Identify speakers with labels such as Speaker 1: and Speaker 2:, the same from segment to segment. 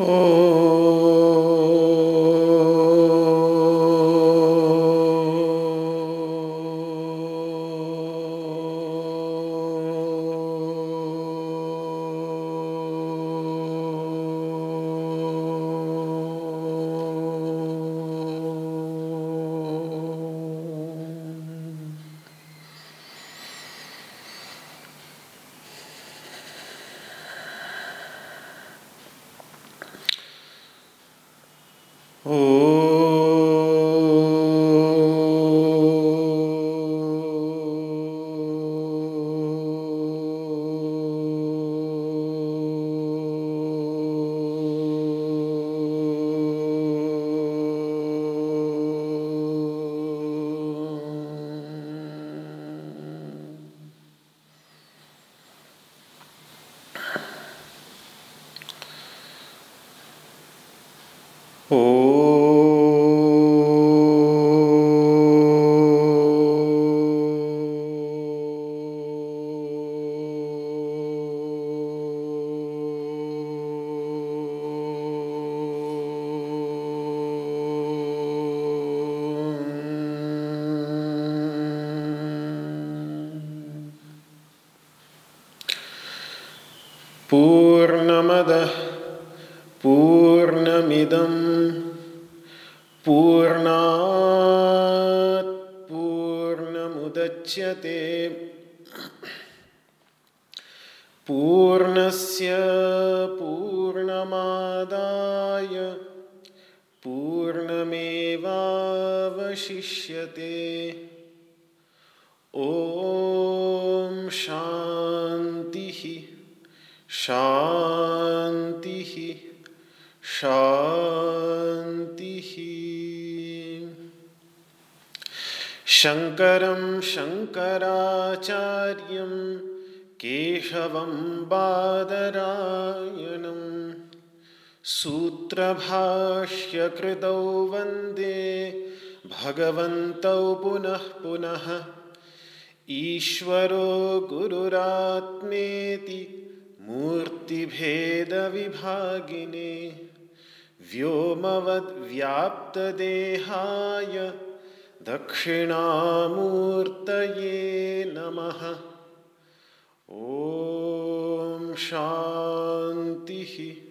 Speaker 1: Oh. प्रसादाय पूर्णमेवावशिष्यते। ॐ शान्तिः। शान्तिः। शान्तिः। शङ्करं शङ्कराचार्यं केशवं बादरायणम्। सूत्रभाष्यकृतौ वंदे भगवन्तौ पुनः पुनः। ईश्वरो गुरुरात्मेति मूर्तिभेदविभागिने व्योमवद्व्याप्तदेहाय दक्षिणामूर्तये नमः। ॐ शान्तिः।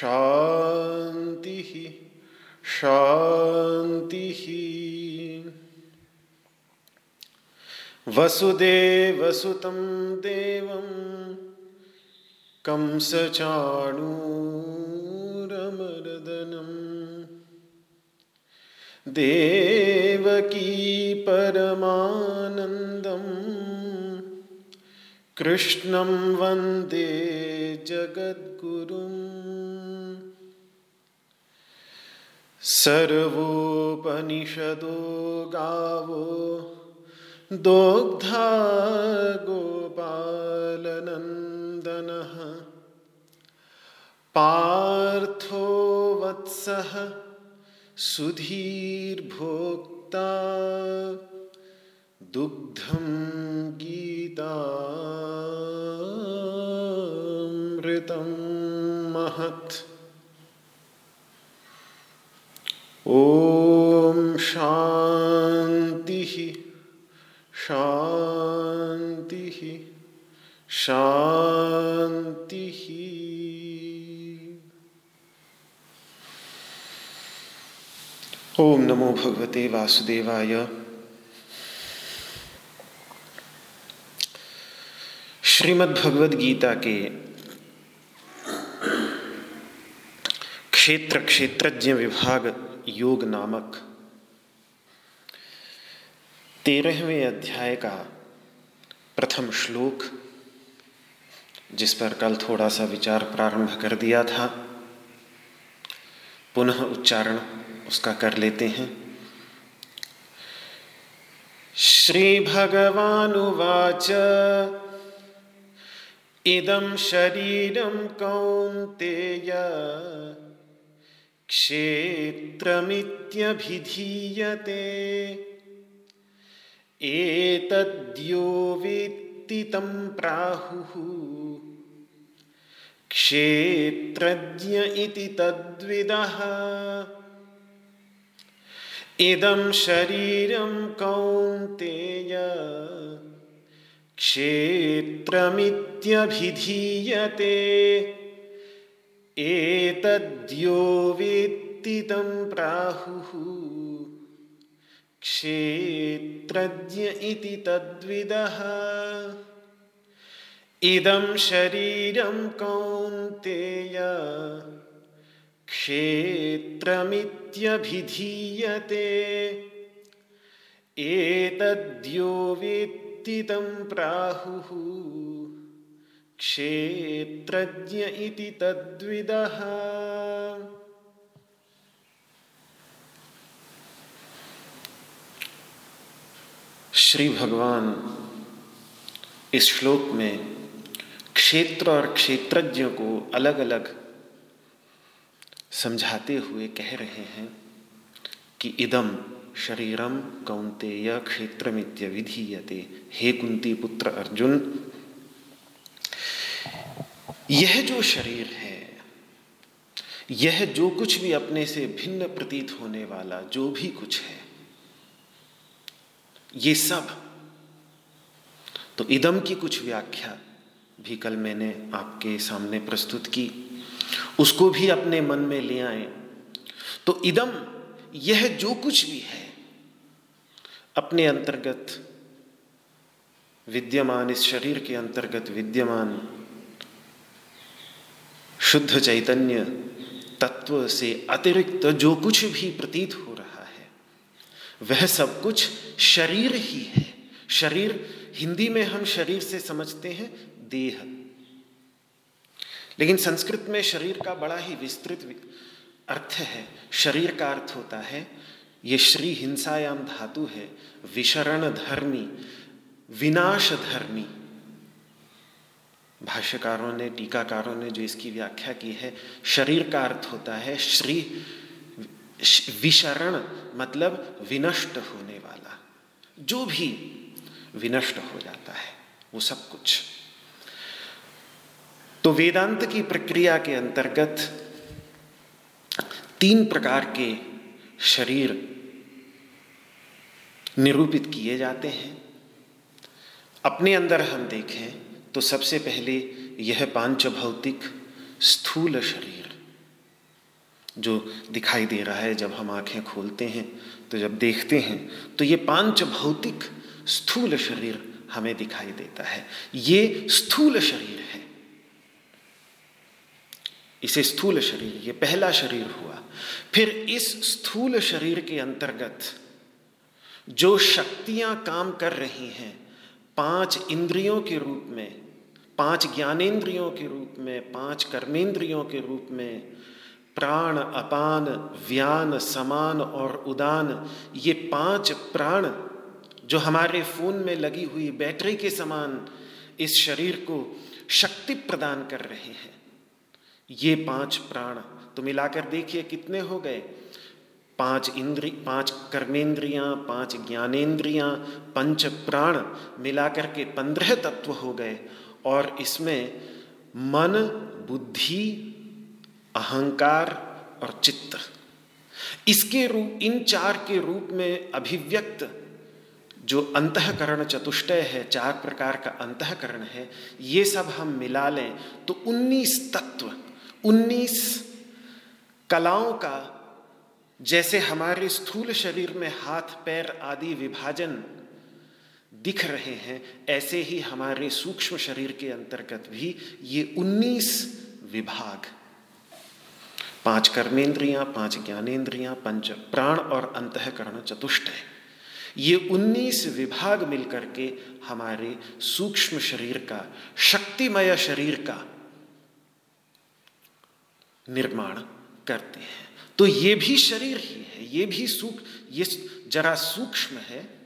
Speaker 1: शांति शांति। वसुदेवसुतं देवं कंसचाणूरमर्दनम् देवकी परमानन्दम् कृष्णं वंदे जगद्गुरुम्। सर्वोपनिषदो गावो दोग्धा गोपालनन्दनः। पार्थो वत्सः सुधीर्भोक्ता। दुग्धं गीतामृतं महत्। ओम शांति शांति शांति। ओम नमो भगवते वासुदेवाय। श्रीमद् भगवद गीता के क्षेत्र क्षेत्रज्ञ विभाग योग नामक तेरहवें अध्याय का प्रथम श्लोक, जिस पर कल थोड़ा सा विचार प्रारंभ कर दिया था। पुनः उच्चारण उसका कर लेते हैं। श्री भगवानुवाच, इदं शरीरं कौन्तेय क्षेत्रमित्यभिधीयते। एतद्यो वेत्ति तं प्राहुः। क्षेत्रज्ञ इति तद्विदः। इदं शरीरं कौन्तेय। क्षेत्रमित्यभिधीयते एतद्यो वेत्ति तं प्राहुः। क्षेत्रज्ञ इति तद्विदः। इदं शरीरं कौन्तेय। क्षेत्रमित्यभिधीयते। एतद्यो वेत्ति तं प्राहुः क्षेत्रज्ञ इति तद्विदः। श्री भगवान इस श्लोक में क्षेत्र और क्षेत्रज्ञ को अलग अलग समझाते हुए कह रहे हैं कि इदम शरीरम कौंतेय क्षेत्रमित्य विधीयते हे कुंती पुत्र अर्जुन यह जो शरीर है, यह जो कुछ भी अपने से भिन्न प्रतीत होने वाला जो भी कुछ है, ये सब। तो इदम की कुछ व्याख्या भी कल मैंने आपके सामने प्रस्तुत की। उसको भी अपने मन में ले आए। तो इदम, यह जो कुछ भी है, अपने अंतर्गत विद्यमान, इस शरीर के अंतर्गत विद्यमान शुद्ध चैतन्य तत्व से अतिरिक्त जो कुछ भी प्रतीत हो रहा है, वह सब कुछ शरीर ही है। शरीर, हिंदी में हम शरीर से समझते हैं देह। लेकिन संस्कृत में शरीर का बड़ा ही विस्तृत अर्थ है। शरीर का अर्थ होता है, ये श्री हिंसायाम धातु है, विशरण धर्मी, विनाश धर्मी। भाष्यकारों ने, टीकाकारों ने जो इसकी व्याख्या की है, शरीर का अर्थ होता है श्री विशरण मतलब विनष्ट होने वाला। जो भी विनष्ट हो जाता है, वो सब कुछ। तो वेदांत की प्रक्रिया के अंतर्गत तीन प्रकार के शरीर निरूपित किए जाते हैं। अपने अंदर हम देखें तो सबसे पहले यह पाँच भौतिक स्थूल शरीर जो दिखाई दे रहा है, जब हम आँखें खोलते हैं तो जब देखते हैं तो ये पाँच भौतिक स्थूल शरीर हमें दिखाई देता है। ये स्थूल शरीर है। इसे स्थूल शरीर, ये पहला शरीर हुआ। फिर इस स्थूल शरीर के अंतर्गत जो शक्तियाँ काम कर रही हैं, पाँच इंद्रियों के रूप में पाँच ज्ञानेन्द्रियों के रूप में, पाँच कर्मेंद्रियों के रूप में, प्राण, अपान, व्यान, समान और उदान, ये पाँच प्राण जो हमारे फ़ोन में लगी हुई बैटरी के समान इस शरीर को शक्ति प्रदान कर रहे हैं। ये पाँच प्राण तो मिलाकर देखिए कितने हो गए। पाँच इंद्रि, पाँच कर्मेंद्रियाँ, पाँच ज्ञानेन्द्रियाँ पंच प्राण मिलाकर के पंद्रह तत्व हो गए। और इसमें मन, बुद्धि, अहंकार और चित्त। इसके रूप इन चार के रूप में अभिव्यक्त जो अंतकरण चतुष्टय है, चार प्रकार का अंतकरण है, ये सब हम मिला लें तो 19 तत्व 19 कलाओं का जैसे हमारे स्थूल शरीर में हाथ, पैर आदि विभाजन दिख रहे हैं, ऐसे ही हमारे सूक्ष्म शरीर के अंतर्गत भी ये 19 विभाग। पाँच कर्मेंद्रियाँ, पाँच ज्ञानेन्द्रियाँ पंच प्राण और अंतकरण चतुष्ट है। ये 19 विभाग मिलकर के हमारे सूक्ष्म शरीर का, शक्तिमय शरीर का निर्माण करते हैं। तो ये भी शरीर ही है, ये भी सूक्ष्म, ये जरा सूक्ष्म है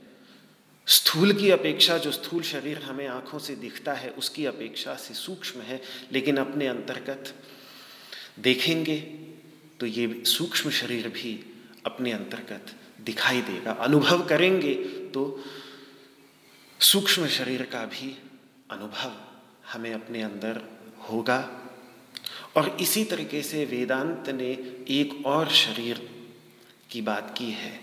Speaker 1: स्थूल की अपेक्षा जो स्थूल शरीर हमें आँखों से दिखता है, उसकी अपेक्षा से सूक्ष्म है, लेकिन अपने अंतर्गत देखेंगे तो ये सूक्ष्म शरीर भी अपने अंतर्गत दिखाई देगा। अनुभव करेंगे तो सूक्ष्म शरीर का भी अनुभव हमें अपने अंदर होगा। और इसी तरीके से वेदांत ने एक और शरीर की बात की है,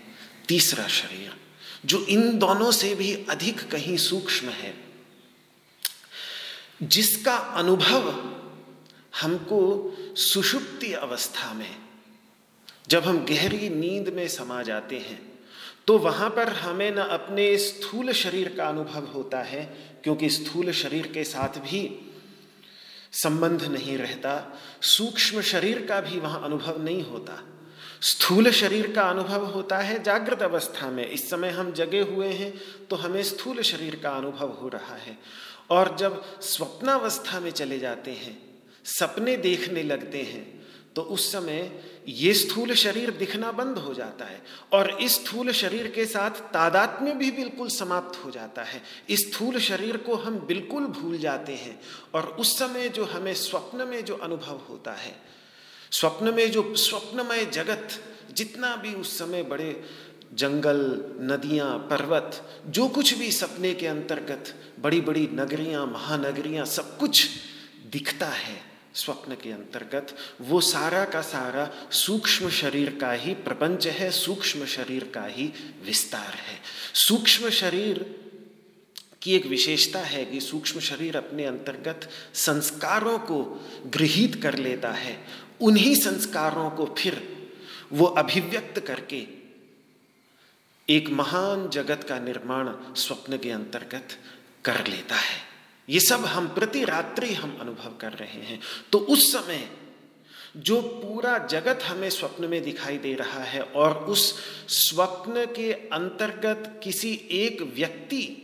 Speaker 1: तीसरा शरीर। जो इन दोनों से भी अधिक कहीं सूक्ष्म है, जिसका अनुभव हमको सुषुप्ति अवस्था में, जब हम गहरी नींद में समा जाते हैं तो वहाँ पर हमें न अपने स्थूल शरीर का अनुभव होता है, क्योंकि स्थूल शरीर के साथ भी संबंध नहीं रहता, सूक्ष्म शरीर का भी वहाँ अनुभव नहीं होता। स्थूल शरीर का अनुभव होता है जागृत अवस्था में। इस समय हम जगे हुए हैं तो हमें स्थूल शरीर का अनुभव हो रहा है। और जब स्वप्नावस्था में चले जाते हैं, सपने देखने लगते हैं तो उस समय ये स्थूल शरीर दिखना बंद हो जाता है और इस स्थूल शरीर के साथ तादात्म्य भी बिल्कुल समाप्त हो जाता है। इस स्थूल शरीर को हम बिल्कुल भूल जाते हैं और उस समय जो हमें स्वप्न में जो अनुभव होता है स्वप्न में जो, स्वप्नमय जगत, जितना भी उस समय बड़े जंगल, नदियाँ, पर्वत, जो कुछ भी सपने के अंतर्गत बड़ी बड़ी नगरियाँ, महानगरियाँ, सब कुछ दिखता है स्वप्न के अंतर्गत, वो सारा का सारा सूक्ष्म शरीर का ही प्रपंच है, सूक्ष्म शरीर का ही विस्तार है। सूक्ष्म शरीर की एक विशेषता है कि सूक्ष्म शरीर अपने अंतर्गत संस्कारों को गृहित कर लेता है उन्हीं संस्कारों को फिर वो अभिव्यक्त करके एक महान जगत का निर्माण स्वप्न के अंतर्गत कर लेता है। ये सब हम प्रति रात्रि हम अनुभव कर रहे हैं। तो उस समय जो पूरा जगत हमें स्वप्न में दिखाई दे रहा है और उस स्वप्न के अंतर्गत किसी एक व्यक्ति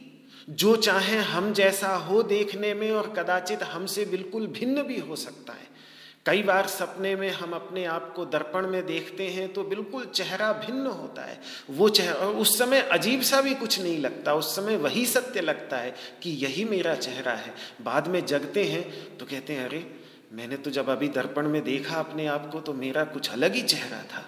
Speaker 1: जो चाहे हम जैसा हो देखने में और कदाचित हमसे बिल्कुल भिन्न भी हो सकता है कई बार सपने में हम अपने आप को दर्पण में देखते हैं तो बिल्कुल चेहरा भिन्न होता है। वो चेहरा उस समय अजीब सा भी कुछ नहीं लगता, उस समय वही सत्य लगता है कि यही मेरा चेहरा है। बाद में जगते हैं तो कहते हैं, अरे, मैंने तो जब अभी दर्पण में देखा अपने आप को तो मेरा कुछ अलग ही चेहरा था।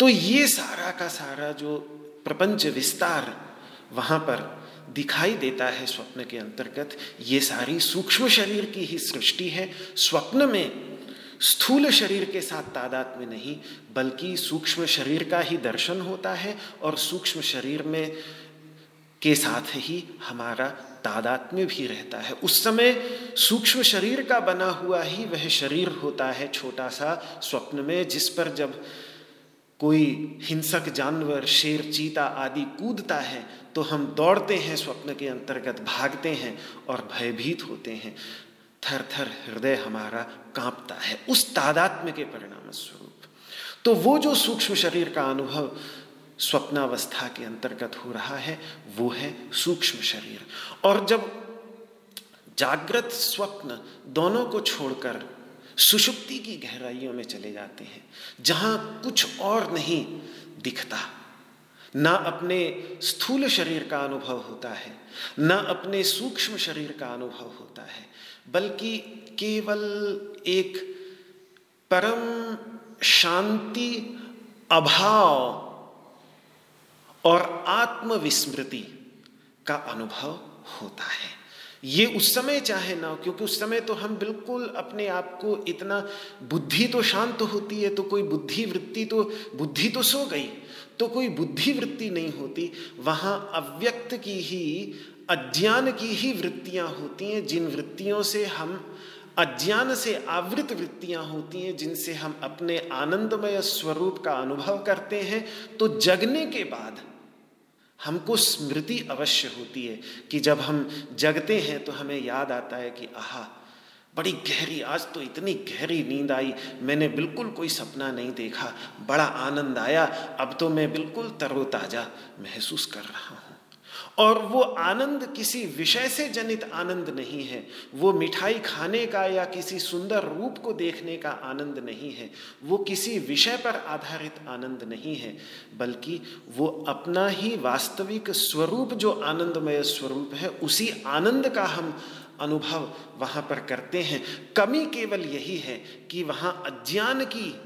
Speaker 1: तो ये सारा का सारा जो प्रपंच विस्तार वहाँ पर दिखाई देता है स्वप्न के अंतर्गत, ये सारी सूक्ष्म शरीर की ही सृष्टि है। स्वप्न में स्थूल शरीर के साथ तादात में नहीं, बल्कि सूक्ष्म शरीर का ही दर्शन होता है और सूक्ष्म शरीर में के साथ ही हमारा तादात्म्य भी रहता है। उस समय सूक्ष्म शरीर का बना हुआ ही वह शरीर होता है छोटा सा स्वप्न में, जिस पर जब कोई हिंसक जानवर, शेर, चीता आदि कूदता है तो हम दौड़ते हैं, स्वप्न के अंतर्गत भागते हैं और भयभीत होते हैं। थर थर हृदय हमारा कांपता है, उस तादात्म्य के परिणाम स्वरूप तो वो जो सूक्ष्म शरीर का अनुभव स्वप्नावस्था के अंतर्गत हो रहा है, वो है सूक्ष्म शरीर। और जब जागृत स्वप्न दोनों को छोड़कर सुषुप्ति की गहराइयों में चले जाते हैं, जहाँ कुछ और नहीं दिखता, ना अपने स्थूल शरीर का अनुभव होता है, ना अपने सूक्ष्म शरीर का अनुभव होता है बल्कि केवल एक परम शांति, अभाव और आत्मविस्मृति का अनुभव होता है। ये उस समय चाहे ना क्योंकि उस समय तो हम बिल्कुल अपने आप को इतना, बुद्धि तो शांत होती है तो कोई बुद्धि वृत्ति तो बुद्धि तो सो गई तो कोई बुद्धि वृत्ति नहीं होती। वहाँ अव्यक्त की ही अज्ञान की ही वृत्तियाँ होती हैं, जिन वृत्तियों से हम अज्ञान से आवृत वृत्तियाँ होती हैं, जिनसे हम अपने आनंदमय स्वरूप का अनुभव करते हैं तो जगने के बाद हमको स्मृति अवश्य होती है कि जब हम जगते हैं तो हमें याद आता है कि आहा, बड़ी गहरी, आज तो इतनी गहरी नींद आई, मैंने बिल्कुल कोई सपना नहीं देखा, बड़ा आनंद आया, अब तो मैं बिल्कुल तरोताज़ा महसूस कर रहा हूँ। और वो आनंद किसी विषय से जनित आनंद नहीं है। वो मिठाई खाने का या किसी सुंदर रूप को देखने का आनंद नहीं है। वो किसी विषय पर आधारित आनंद नहीं है, बल्कि वो अपना ही वास्तविक स्वरूप, जो आनंदमय स्वरूप है, उसी आनंद का हम अनुभव वहाँ पर करते हैं। कमी केवल यही है कि वहाँ अज्ञान की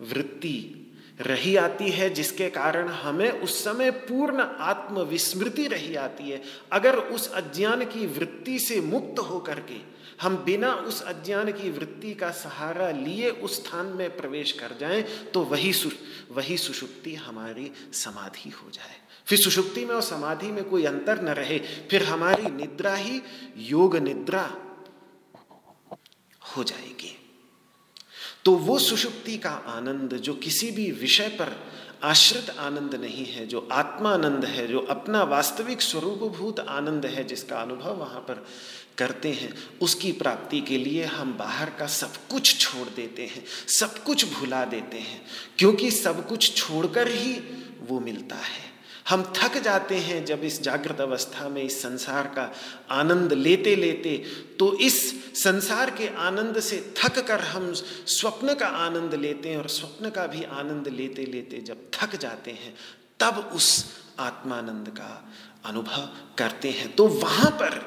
Speaker 1: वृत्ति रही आती है जिसके कारण हमें उस समय पूर्ण आत्मविस्मृति रही आती है। अगर उस अज्ञान की वृत्ति से मुक्त होकर के हम बिना उस अज्ञान की वृत्ति का सहारा लिए उस स्थान में प्रवेश कर जाएँ तो वही सु, वही सुषुप्ति हमारी समाधि हो जाए। फिर सुषुप्ति में और समाधि में कोई अंतर न रहे फिर हमारी निद्रा ही योग निद्रा हो जाएगी। तो वो सुषुप्ति का आनंद जो किसी भी विषय पर आश्रित आनंद नहीं है, जो आत्मानंद है, जो अपना वास्तविक स्वरूपभूत आनंद है जिसका अनुभव वहाँ पर करते हैं, उसकी प्राप्ति के लिए हम बाहर का सब कुछ छोड़ देते हैं, सब कुछ भुला देते हैं, क्योंकि सब कुछ छोड़कर ही वो मिलता है। हम थक जाते हैं जब इस जागृत अवस्था में इस संसार का आनंद लेते लेते तो इस संसार के आनंद से थक कर हम स्वप्न का आनंद लेते हैं और स्वप्न का भी आनंद लेते लेते जब थक जाते हैं, तब उस आत्मानंद का अनुभव करते हैं। तो वहाँ पर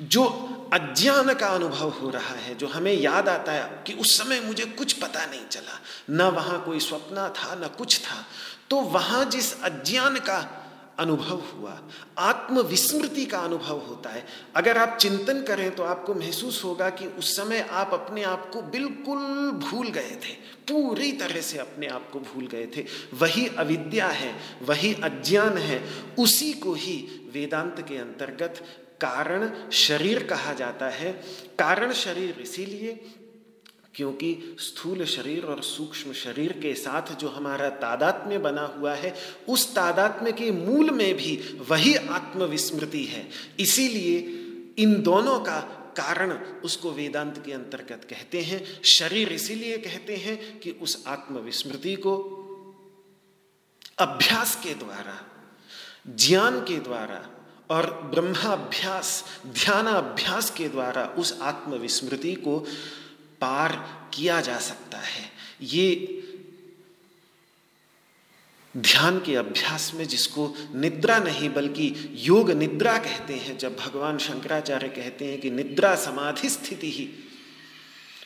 Speaker 1: जो अज्ञान का अनुभव हो रहा है, जो हमें याद आता है कि उस समय मुझे कुछ पता नहीं चला, न वहाँ कोई स्वप्न था, न कुछ था तो वहाँ जिस अज्ञान का अनुभव हुआ, आत्मविस्मृति का अनुभव होता है। अगर आप चिंतन करें तो आपको महसूस होगा कि उस समय आप अपने आप को बिल्कुल भूल गए थे। पूरी तरह से अपने आप को भूल गए थे। वही अविद्या है, वही अज्ञान है, उसी को ही वेदांत के अंतर्गत कारण शरीर कहा जाता है। कारण शरीर इसीलिए क्योंकि स्थूल शरीर और सूक्ष्म शरीर के साथ जो हमारा तादात्म्य बना हुआ है, उस तादात्म्य के मूल में भी वही आत्मविस्मृति है। इसीलिए इन दोनों का कारण उसको वेदांत के अंतर्गत कहते हैं। शरीर इसीलिए कहते हैं कि उस आत्मविस्मृति को अभ्यास के द्वारा, ज्ञान के द्वारा और ब्रह्माभ्यास, ध्यानाभ्यास के द्वारा उस आत्मविस्मृति को पार किया जा सकता है। ये ध्यान के अभ्यास में जिसको निद्रा नहीं, बल्कि योग निद्रा कहते हैं, जब भगवान शंकराचार्य कहते हैं कि निद्रा समाधि स्थिति ही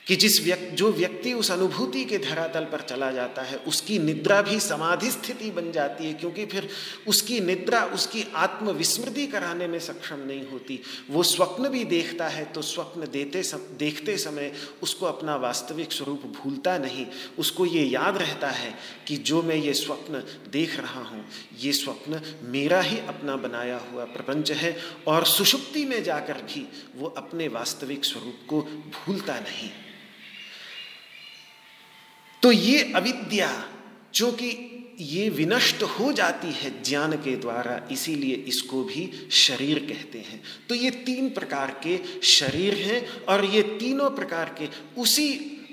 Speaker 1: कि जिस व्यक्ति जो व्यक्ति उस अनुभूति के धरातल पर चला जाता है उसकी निद्रा भी समाधि स्थिति बन जाती है क्योंकि फिर उसकी निद्रा उसकी आत्मविस्मृति कराने में सक्षम नहीं होती। वो स्वप्न भी देखता है तो स्वप्न देते सम, देखते समय उसको अपना वास्तविक स्वरूप भूलता नहीं। उसको ये याद रहता है कि जो मैं ये स्वप्न देख रहा हूँ ये स्वप्न मेरा ही अपना बनाया हुआ प्रपंच है और सुषुप्ति में जाकर भी वो अपने वास्तविक स्वरूप को भूलता नहीं। तो ये अविद्या जो कि ये विनष्ट हो जाती है ज्ञान के द्वारा, इसीलिए इसको भी शरीर कहते हैं। तो ये तीन प्रकार के शरीर हैं और ये तीनों प्रकार के उसी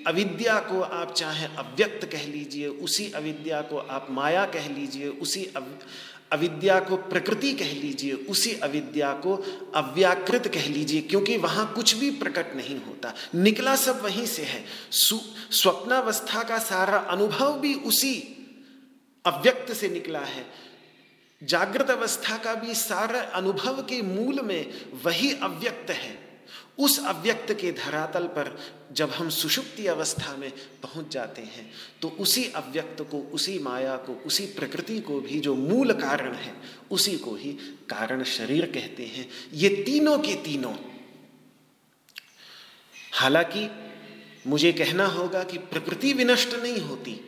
Speaker 1: अविद्या को आप चाहे अव्यक्त कह लीजिए, उसी अविद्या को आप माया कह लीजिए, उसी अविद्या को प्रकृति कह लीजिए, उसी अविद्या को अव्याकृत कह लीजिए, क्योंकि वहाँ कुछ भी प्रकट नहीं होता। निकला सब वहीं से है। स्वप्नावस्था का सारा अनुभव भी उसी अव्यक्त से निकला है। जागृत अवस्था का भी सारा अनुभव के मूल में वही अव्यक्त है। उस अव्यक्त के धरातल पर जब हम सुषुप्ति अवस्था में पहुँच जाते हैं तो उसी अव्यक्त को, उसी माया को, उसी प्रकृति को भी जो मूल कारण है, उसी को ही कारण शरीर कहते हैं। ये तीनों के तीनों। हालाँकि मुझे कहना होगा कि प्रकृति विनष्ट नहीं होती,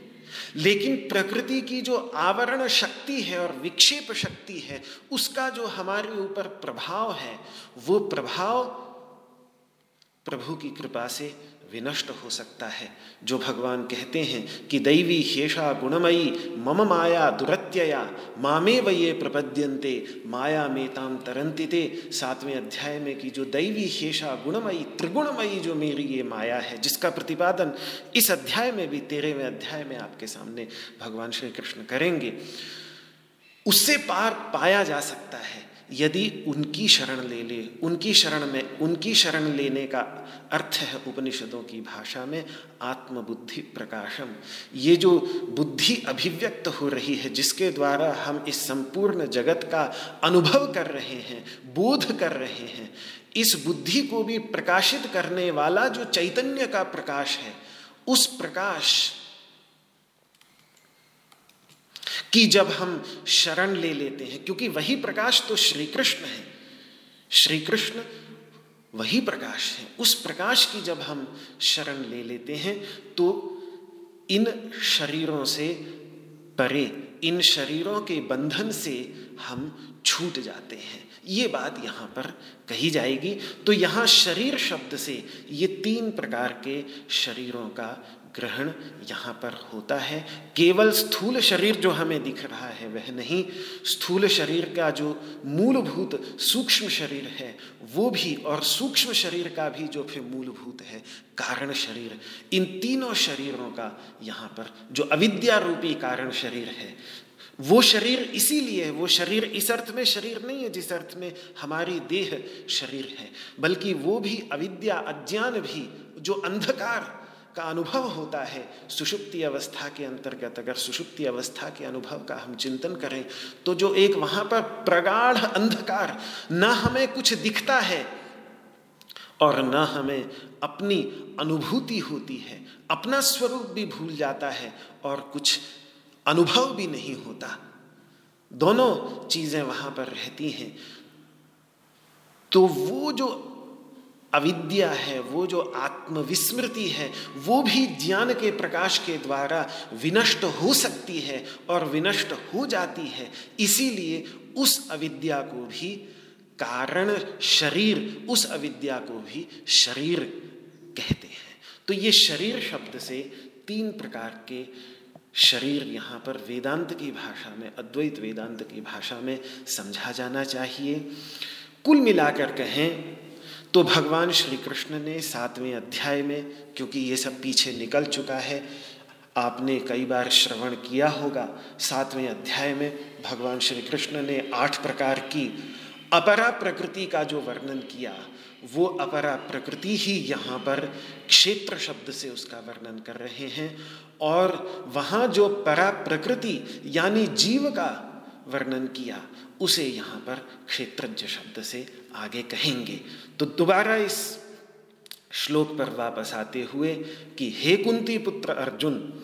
Speaker 1: लेकिन प्रकृति की जो आवरण शक्ति है और विक्षेप शक्ति है, उसका जो हमारे ऊपर प्रभाव है, वो प्रभाव प्रभु की कृपा से विनष्ट हो सकता है। जो भगवान कहते हैं कि, दैवी शेषा गुणमयी, मम माया दुरत्यया मामे वये प्रपद्यंते माया मेताम तरंतिते सातवें अध्याय में कि जो दैवी शेषा गुणमयी, त्रिगुणमयी जो मेरी ये माया है, जिसका प्रतिपादन इस अध्याय में भी, तेरहवें अध्याय में आपके सामने भगवान श्री कृष्ण करेंगे, उससे पार पाया जा सकता है। यदि उनकी शरण ले ले, उनकी शरण में, उनकी शरण लेने का अर्थ है उपनिषदों की भाषा में आत्मबुद्धि प्रकाशम। ये जो बुद्धि अभिव्यक्त हो रही है, जिसके द्वारा हम इस संपूर्ण जगत का अनुभव कर रहे हैं, बोध कर रहे हैं, इस बुद्धि को भी प्रकाशित करने वाला जो चैतन्य का प्रकाश है, उस प्रकाश कि जब हम शरण ले लेते हैं, क्योंकि वही प्रकाश तो श्री कृष्ण है। श्री कृष्ण वही प्रकाश है। उस प्रकाश की जब हम शरण ले लेते हैं तो इन शरीरों से परे, इन शरीरों के बंधन से हम छूट जाते हैं। ये बात यहाँ पर कही जाएगी। तो यहाँ शरीर शब्द से ये तीन प्रकार के शरीरों का ग्रहण यहाँ पर होता है। केवल स्थूल शरीर जो हमें दिख रहा है, वह नहीं। स्थूल शरीर का जो मूलभूत सूक्ष्म शरीर है, वो भी और सूक्ष्म शरीर का भी जो फिर मूलभूत है, कारण शरीर। इन तीनों शरीरों का यहाँ पर जो अविद्या रूपी कारण शरीर है, वो शरीर इसीलिए, वो शरीर इस अर्थ में शरीर नहीं है जिस अर्थ में हमारी देह शरीर है, बल्कि वो भी अविद्या, अज्ञान भी, जो अंधकार का अनुभव होता है सुषुप्ति अवस्था के अंतर्गत। अगर सुषुप्ति अवस्था के अनुभव का हम चिंतन करें तो जो एक वहाँ पर प्रगाढ़ अंधकार, न हमें कुछ दिखता है और न हमें अपनी अनुभूति होती है, अपना स्वरूप भी भूल जाता है और कुछ अनुभव भी नहीं होता। दोनों चीज़ें वहाँ पर रहती हैं। तो वो जो अविद्या है, वो जो आत्मविस्मृति है, वो भी ज्ञान के प्रकाश के द्वारा विनष्ट हो सकती है और विनष्ट हो जाती है। इसीलिए उस अविद्या को भी कारण शरीर, उस अविद्या को भी शरीर कहते हैं। तो ये शरीर शब्द से तीन प्रकार के शरीर यहाँ पर वेदांत की भाषा में, अद्वैत वेदांत की भाषा में समझा जाना चाहिए। कुल मिलाकर कहें तो भगवान श्री कृष्ण ने सातवें अध्याय में, क्योंकि ये सब पीछे निकल चुका है, आपने कई बार श्रवण किया होगा, सातवें अध्याय में भगवान श्री कृष्ण ने आठ प्रकार की अपरा प्रकृति का जो वर्णन किया, वो अपरा प्रकृति ही यहाँ पर क्षेत्र शब्द से उसका वर्णन कर रहे हैं, और वहाँ जो परा प्रकृति, यानी जीव का वर्णन किया उसे यहाँ पर क्षेत्रज्ञ शब्द से आगे कहेंगे। तो दोबारा इस श्लोक पर वापस आते हुए कि, हे कुंती पुत्र अर्जुन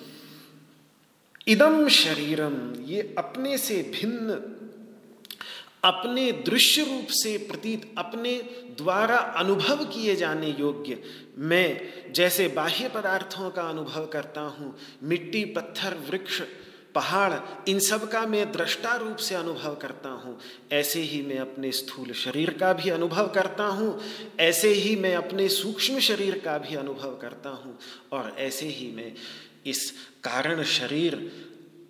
Speaker 1: इदम शरीरम ये अपने से भिन्न, अपने दृश्य रूप से प्रतीत, अपने द्वारा अनुभव किए जाने योग्य, मैं जैसे बाह्य पदार्थों का अनुभव करता हूँ, मिट्टी, पत्थर, वृक्ष पहाड़, इन सब का मैं दृष्टा रूप से अनुभव करता हूँ। ऐसे ही मैं अपने स्थूल शरीर का भी अनुभव करता हूँ। ऐसे ही मैं अपने सूक्ष्म शरीर का भी अनुभव करता हूँ। और ऐसे ही मैं इस कारण शरीर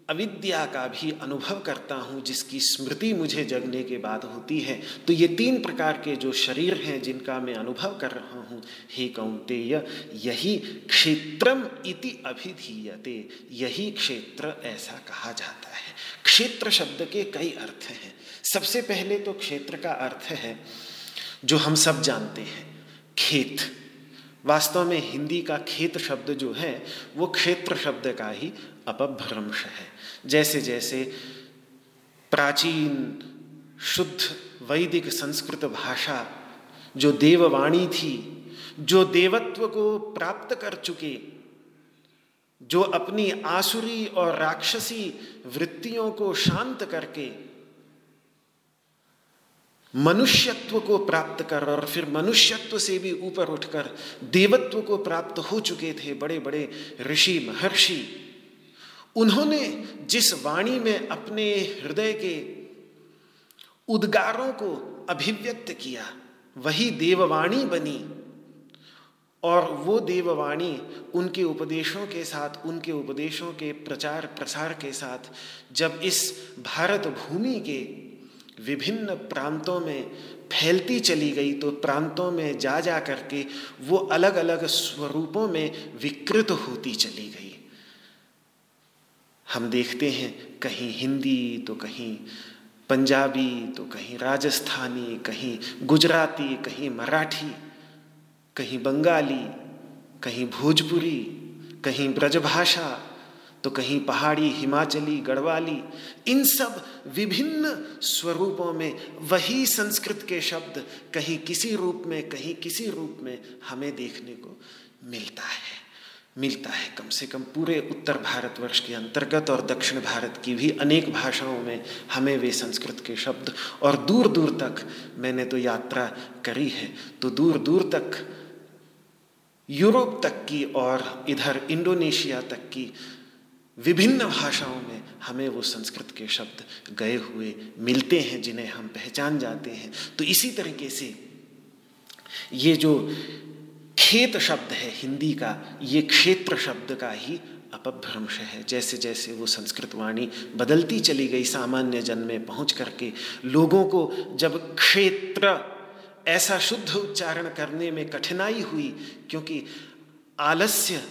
Speaker 1: अविद्या का भी अनुभव करता हूँ, जिसकी स्मृति मुझे जगने के बाद होती है। तो ये तीन प्रकार के जो शरीर हैं, जिनका मैं अनुभव कर रहा हूँ, हे कौंतेय, यही क्षेत्रम इति अभिधीयते, यही क्षेत्र ऐसा कहा जाता है। क्षेत्र शब्द के कई अर्थ हैं। सबसे पहले तो क्षेत्र का अर्थ है, जो हम सब जानते हैं, खेत। वास्तव में हिंदी का खेत शब्द जो है, वो क्षेत्र शब्द का ही अपभ्रंश है। जैसे जैसे प्राचीन शुद्ध वैदिक संस्कृत भाषा जो देववाणी थी, जो देवत्व को प्राप्त कर चुके, जो अपनी आसुरी और राक्षसी वृत्तियों को शांत करके मनुष्यत्व को प्राप्त कर और फिर मनुष्यत्व से भी ऊपर उठकर देवत्व को प्राप्त हो चुके थे बड़े बड़े ऋषि, महर्षि। उन्होंने जिस वाणी में अपने हृदय के उद्गारों को अभिव्यक्त किया, वही देववाणी बनी। और वो देववाणी उनके उपदेशों के साथ, उनके उपदेशों के प्रचार प्रसार के साथ, जब इस भारत भूमि के विभिन्न प्रांतों में फैलती चली गई तो प्रांतों में जा जा करके वो अलग अलग स्वरूपों में विकृत होती चली गई। हम देखते हैं कहीं हिंदी तो कहीं पंजाबी तो कहीं राजस्थानी, कहीं गुजराती, कहीं मराठी, कहीं बंगाली, कहीं भोजपुरी, कहीं ब्रजभाषा तो कहीं पहाड़ी, हिमाचली, गढ़वाली, इन सब विभिन्न स्वरूपों में वही संस्कृत के शब्द कहीं किसी रूप में, कहीं किसी रूप में हमें देखने को मिलता है। मिलता है। कम से कम पूरे उत्तर भारतवर्ष के अंतर्गत और दक्षिण भारत की भी अनेक भाषाओं में हमें वे संस्कृत के शब्द और दूर दूर तक मैंने तो यात्रा करी है। तो दूर दूर तक, यूरोप तक की और इधर इंडोनेशिया तक की विभिन्न भाषाओं में हमें वो संस्कृत के शब्द गए हुए मिलते हैं, जिन्हें हम पहचान जाते हैं। तो इसी तरीके से ये जो खेत शब्द है, हिंदी का, ये क्षेत्र शब्द का ही अपभ्रंश है। जैसे जैसे वो संस्कृत वाणी बदलती चली गई सामान्य जन में पहुँच करके, लोगों को जब क्षेत्र ऐसा शुद्ध उच्चारण करने में कठिनाई हुई, क्योंकि आलस्य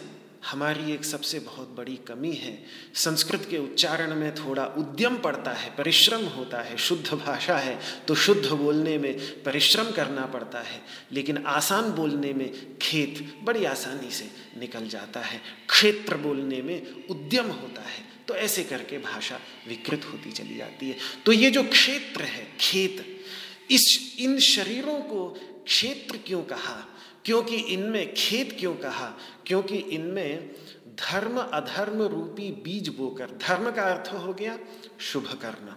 Speaker 1: हमारी एक सबसे बहुत बड़ी कमी है। संस्कृत के उच्चारण में थोड़ा उद्यम पड़ता है, परिश्रम होता है, शुद्ध भाषा है तो शुद्ध बोलने में परिश्रम करना पड़ता है। लेकिन आसान बोलने में खेत बड़ी आसानी से निकल जाता है। क्षेत्र बोलने में उद्यम होता है तो ऐसे करके भाषा विकृत होती चली जाती है। तो ये जो क्षेत्र है, खेत, इस, इन शरीरों को क्षेत्र क्यों कहा? क्योंकि इनमें खेत क्यों कहा? क्योंकि इनमें धर्म अधर्म रूपी बीज बोकर, धर्म का अर्थ हो गया शुभ कर्म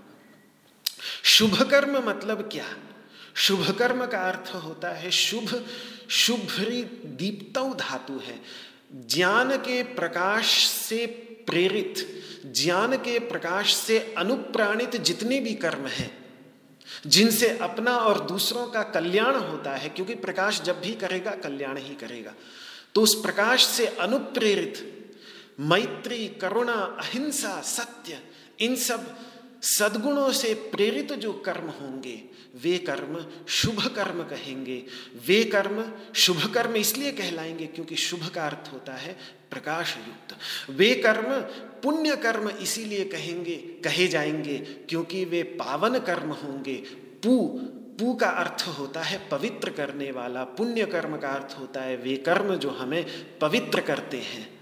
Speaker 1: शुभ कर्म मतलब क्या? शुभ कर्म का अर्थ होता है शुभ, शुभ्री दीप्त धातु है। ज्ञान के प्रकाश से प्रेरित, ज्ञान के प्रकाश से अनुप्राणित जितने भी कर्म हैं जिनसे अपना और दूसरों का कल्याण होता है, क्योंकि प्रकाश जब भी करेगा, कल्याण ही करेगा। तो उस प्रकाश से अनुप्रेरित, मैत्री, करुणा, अहिंसा, सत्य, इन सब सद्गुणों से प्रेरित जो कर्म होंगे, वे कर्म शुभ कर्म कहेंगे। वे कर्म शुभ कर्म इसलिए कहलाएँगे क्योंकि शुभ का अर्थ होता है प्रकाश युक्त। वे कर्म पुण्य कर्म इसीलिए कहेंगे, कहे जाएँगे, क्योंकि वे पावन कर्म होंगे। पू पू का अर्थ होता है पवित्र करने वाला। पुण्य कर्म का अर्थ होता है, वे कर्म जो हमें पवित्र करते हैं।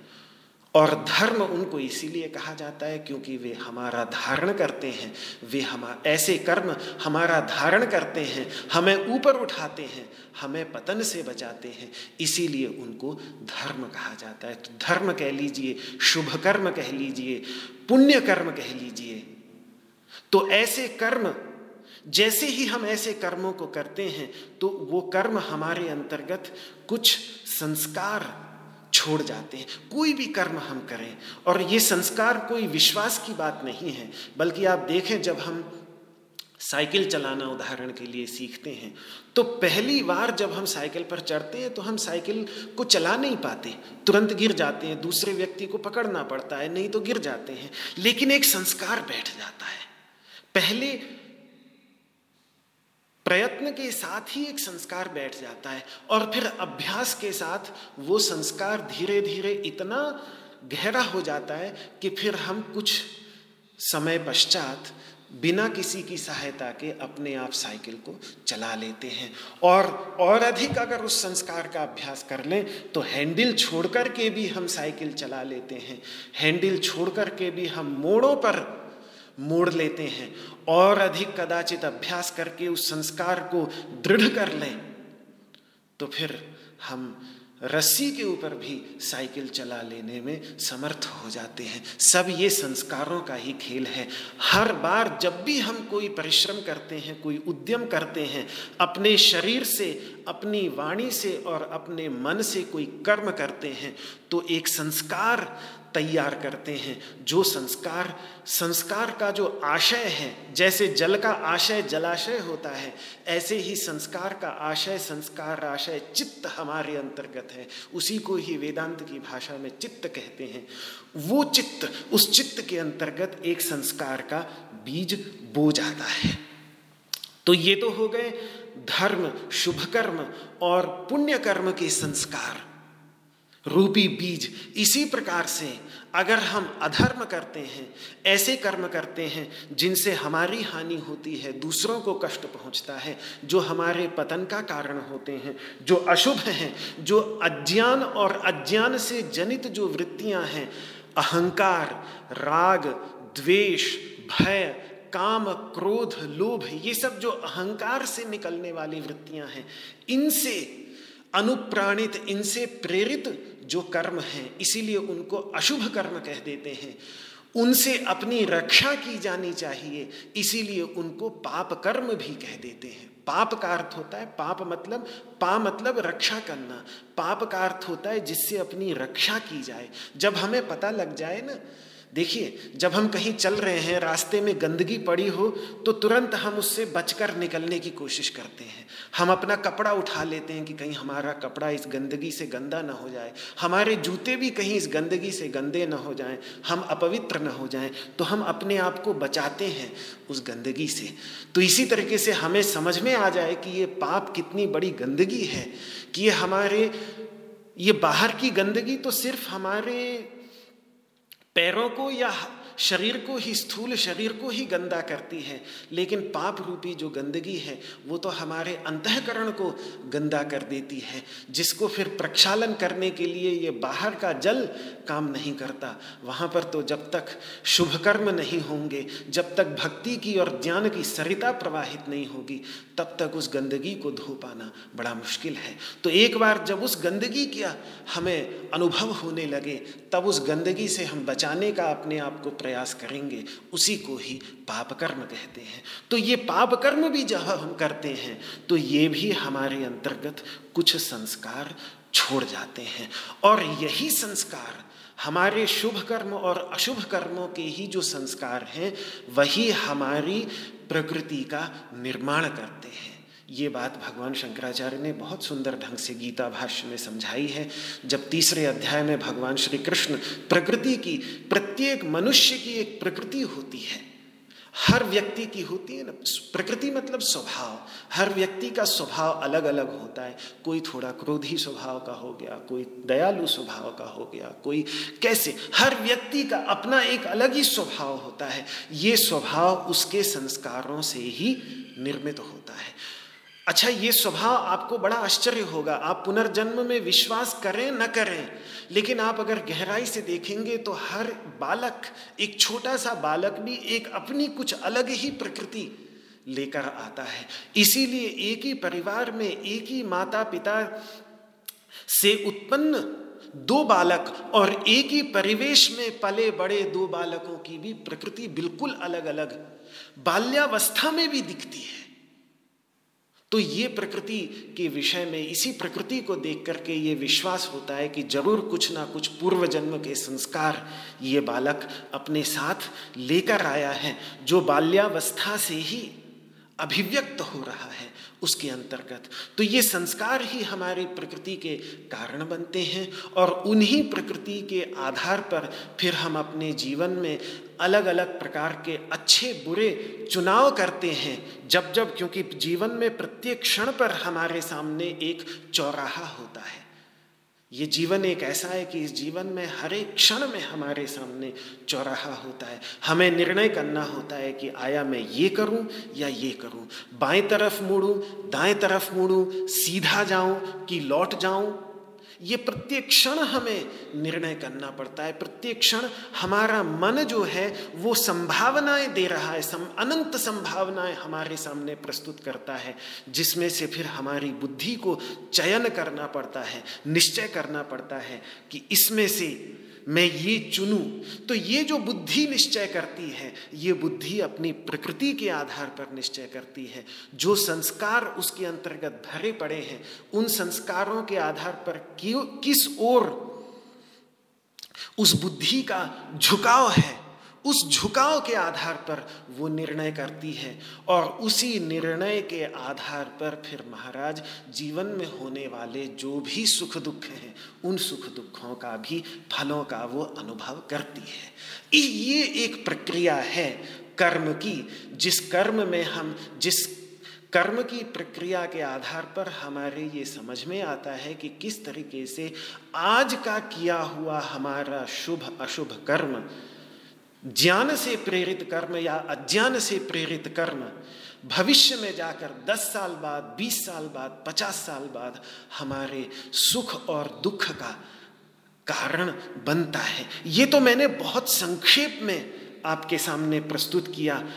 Speaker 1: और धर्म उनको इसीलिए कहा जाता है क्योंकि वे हमारा धारण करते हैं। वे हम, ऐसे कर्म हमारा धारण करते हैं, हमें ऊपर उठाते हैं, हमें पतन से बचाते हैं। इसीलिए उनको धर्म कहा जाता है। तो धर्म कह लीजिए, शुभ कर्म कह लीजिए, पुण्य कर्म कह लीजिए। तो ऐसे कर्म, जैसे ही हम ऐसे कर्मों को करते हैं तो वो कर्म हमारे अंतर्गत कुछ संस्कार छोड़ जाते हैं। कोई भी कर्म हम करें, और ये संस्कार कोई विश्वास की बात नहीं है, बल्कि आप देखें जब हम साइकिल चलाना उदाहरण के लिए सीखते हैं तो पहली बार जब हम साइकिल पर चढ़ते हैं तो हम साइकिल को चला नहीं पाते। तुरंत गिर जाते हैं, दूसरे व्यक्ति को पकड़ना पड़ता है, नहीं तो गिर जाते हैं। लेकिन एक संस्कार बैठ जाता है। पहले प्रयत्न के साथ ही एक संस्कार बैठ जाता है और फिर अभ्यास के साथ वो संस्कार धीरे धीरे इतना गहरा हो जाता है कि फिर हम कुछ समय पश्चात बिना किसी की सहायता के अपने आप साइकिल को चला लेते हैं। और और अधिक अगर उस संस्कार का अभ्यास कर लें तो हैंडल छोड़ कर के भी हम साइकिल चला लेते हैं। हैंडल छोड़ कर के भी हम मोड़ों पर मोड़ लेते हैं और अधिक कदाचित अभ्यास करके उस संस्कार को दृढ़ कर लें तो फिर हम रस्सी के ऊपर भी साइकिल चला लेने में समर्थ हो जाते हैं। सब ये संस्कारों का ही खेल है। हर बार जब भी हम कोई परिश्रम करते हैं, कोई उद्यम करते हैं, अपने शरीर से, अपनी वाणी से और अपने मन से कोई कर्म करते हैं तो एक संस्कार तैयार करते हैं। जो संस्कार संस्कार का जो आशय है, जैसे जल का आशय, जलाशय होता है, ऐसे ही संस्कार का आशय, संस्कार आशय चित्त हमारे अंतर्गत है। उसी को ही वेदांत की भाषा में चित्त कहते हैं। वो चित्त, उस चित्त के अंतर्गत एक संस्कार का बीज बो जाता है। तो ये तो हो गए धर्म शुभ कर्म और पुण्य कर्म के संस्कार। रूपी बीज, इसी प्रकार से अगर हम अधर्म करते हैं, ऐसे कर्म करते हैं, जिनसे हमारी हानि होती है, दूसरों को कष्ट पहुँचता है, जो हमारे पतन का कारण होते हैं, जो अशुभ हैं, जो अज्ञान और अज्ञान से जनित जो वृत्तियाँ हैं, अहंकार, राग, द्वेष, भय, काम, क्रोध, लोभ, ये सब जो अहंकार से निकलने वाली वृत्तियाँ हैं, इनसे अनुप्राणित, इनसे प्रेरित जो कर्म हैं, इसीलिए उनको अशुभ कर्म कह देते हैं। उनसे अपनी रक्षा की जानी चाहिए, इसीलिए उनको पाप कर्म भी कह देते हैं। पाप का अर्थ होता है, पाप मतलब पा मतलब रक्षा करना। पाप का अर्थ होता है जिससे अपनी रक्षा की जाए। जब हमें पता लग जाए ना देखिए, जब हम कहीं चल रहे हैं, रास्ते में गंदगी पड़ी हो तो तुरंत हम उससे बचकर निकलने की कोशिश करते हैं। हम अपना कपड़ा उठा लेते हैं कि कहीं हमारा कपड़ा इस गंदगी से गंदा ना हो जाए। हमारे जूते भी कहीं इस गंदगी से गंदे ना हो जाएँ। हम अपवित्र ना हो जाएँ तो हम अपने आप को बचाते हैं उस गंदगी से। तो इसी तरीके से हमें समझ में आ जाए कि ये पाप कितनी बड़ी गंदगी है, कि ये हमारे, ये बाहर की गंदगी तो सिर्फ़ हमारे पैरों को या शरीर को ही स्थूल शरीर को ही गंदा करती है, लेकिन पाप रूपी जो गंदगी है, वो तो हमारे अंतकरण को गंदा कर देती है, जिसको फिर प्रक्षालन करने के लिए ये बाहर का जल काम नहीं करता। वहाँ पर तो जब तक शुभ कर्म नहीं होंगे, जब तक भक्ति की और ज्ञान की सरिता प्रवाहित नहीं होगी, तब तक उस गंदगी को धो पाना बड़ा मुश्किल है। तो एक बार जब उस गंदगी का हमें अनुभव होने लगे, तब उस गंदगी से हम बचाने का अपने आप को प्रयास करेंगे, उसी को ही पाप कर्म कहते हैं। तो ये पाप कर्म भी जब हम करते हैं तो ये भी हमारे अंतर्गत कुछ संस्कार छोड़ जाते हैं। और यही संस्कार हमारे शुभ कर्म और अशुभ कर्मों के ही जो संस्कार हैं, वही हमारी प्रकृति का निर्माण करते हैं। ये बात भगवान शंकराचार्य ने बहुत सुंदर ढंग से गीता भाष्य में समझाई है। जब तीसरे अध्याय में भगवान श्री कृष्ण प्रकृति की, प्रत्येक मनुष्य की एक प्रकृति होती है। हर व्यक्ति की होती है ना, प्रकृति मतलब स्वभाव। हर व्यक्ति का स्वभाव अलग अलग होता है। कोई थोड़ा क्रोधी स्वभाव का हो गया, कोई दयालु स्वभाव का हो गया, कोई कैसे? हर व्यक्ति का अपना एक अलग ही स्वभाव होता है। ये स्वभाव उसके संस्कारों से ही निर्मित होता है। अच्छा ये स्वभाव आपको बड़ा आश्चर्य होगा। आप पुनर्जन्म में विश्वास करें न करें, लेकिन आप अगर गहराई से देखेंगे तो हर बालक, एक छोटा सा बालक भी एक अपनी कुछ अलग ही प्रकृति लेकर आता है। इसीलिए एक ही परिवार में एक ही माता पिता से उत्पन्न दो बालक और एक ही परिवेश में पले बड़े दो बालकों की भी प्रकृति बिल्कुल अलग अलग बाल्यावस्था में भी दिखती है। तो ये प्रकृति के विषय में, इसी प्रकृति को देख करके ये विश्वास होता है कि ज़रूर कुछ ना कुछ पूर्व जन्म के संस्कार ये बालक अपने साथ लेकर आया है, जो बाल्यावस्था से ही अभिव्यक्त हो रहा है। उसके अंतर्गत। तो ये संस्कार ही हमारी प्रकृति के कारण बनते हैं और उन्हीं प्रकृति के आधार पर फिर हम अपने जीवन में अलग अलग प्रकार के अच्छे, बुरे चुनाव करते हैं जब जब क्योंकि जीवन में प्रत्येक क्षण पर हमारे सामने एक चौराहा होता है। ये जीवन एक ऐसा है कि इस जीवन में हर एक क्षण में हमारे सामने चौराहा होता है। हमें निर्णय करना होता है कि आया मैं ये करूँ या ये करूँ। बाएँ तरफ़ मुड़ूं, दाएँ तरफ़ मुड़ूं, सीधा जाऊँ कि लौट जाऊँ ये प्रत्येक क्षण हमें निर्णय करना पड़ता है। प्रत्येक क्षण हमारा मन जो है वो संभावनाएँ दे रहा है सम, अनंत संभावनाएँ हमारे सामने प्रस्तुत करता है जिसमें से फिर हमारी बुद्धि को चयन करना पड़ता है निश्चय करना पड़ता है कि इसमें से मैं ये चुनूं तो ये जो बुद्धि निश्चय करती है, ये बुद्धि अपनी प्रकृति के आधार पर निश्चय करती है। जो संस्कार उसके अंतर्गत भरे पड़े हैं, उन संस्कारों के आधार पर किस ओर उस बुद्धि का झुकाव है उस झुकाव के आधार पर वो निर्णय करती है और उसी निर्णय के आधार पर फिर महाराज जीवन में होने वाले जो भी सुख दुख हैं, उन सुख दुखों का भी, फलों का वो अनुभव करती है। ये एक प्रक्रिया है कर्म की, जिस कर्म में हम, जिस कर्म की प्रक्रिया के आधार पर हमारे ये समझ में आता है कि किस तरीके से आज का किया हुआ हमारा शुभ, अशुभ कर्म ज्ञान से प्रेरित कर्म या अज्ञान से प्रेरित कर्म, भविष्य में जाकर दस साल बाद, बीस साल बाद, पचास साल बाद हमारे सुख और दुख का कारण बनता है। ये तो मैंने बहुत संक्षेप में आपके सामने प्रस्तुत किया।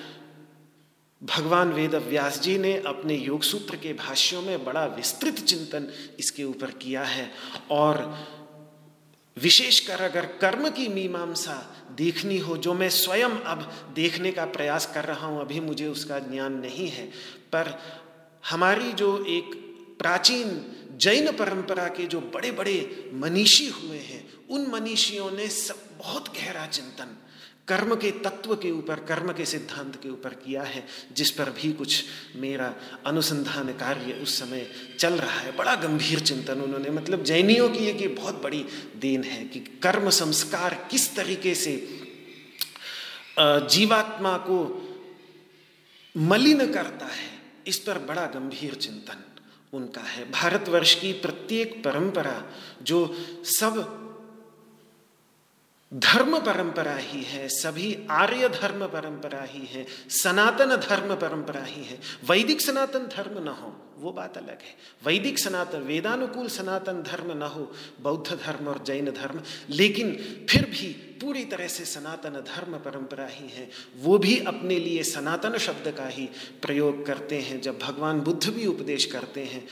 Speaker 1: भगवान वेद व्यास जी ने अपने योग सूत्र के भाष्यों में बड़ा विस्तृत चिंतन इसके ऊपर किया है और विशेषकर अगर कर्म की मीमांसा देखनी हो, जो मैं स्वयं अब देखने का प्रयास कर रहा हूँ, अभी मुझे उसका ज्ञान नहीं है। पर हमारी जो एक प्राचीन जैन परंपरा के जो बड़े बड़े मनीषी हुए हैं, उन मनीषियों ने सब बहुत गहरा चिंतन कर्म के तत्व के ऊपर, कर्म के सिद्धांत के ऊपर किया है, जिस पर भी कुछ मेरा अनुसंधान कार्य उस समय चल रहा है। बड़ा गंभीर चिंतन उन्होंने। मतलब जैनियों की एक बहुत बड़ी देन है कि कर्म संस्कार किस तरीके से जीवात्मा को मलिन करता है, इस पर बड़ा गंभीर चिंतन उनका है। भारतवर्ष की प्रत्येक परंपरा जो सब धर्म परंपरा ही है, सभी आर्य धर्म परंपरा ही है, सनातन धर्म परंपरा ही है। वैदिक सनातन धर्म न हो, वो बात अलग है। वैदिक सनातन, वेदानुकूल सनातन धर्म न हो, बौद्ध धर्म और जैन धर्म, लेकिन फिर भी पूरी तरह से सनातन धर्म परंपरा ही है। वो भी अपने लिए सनातन शब्द का ही प्रयोग करते हैं, जब भगवान बुद्ध भी उपदेश करते हैं।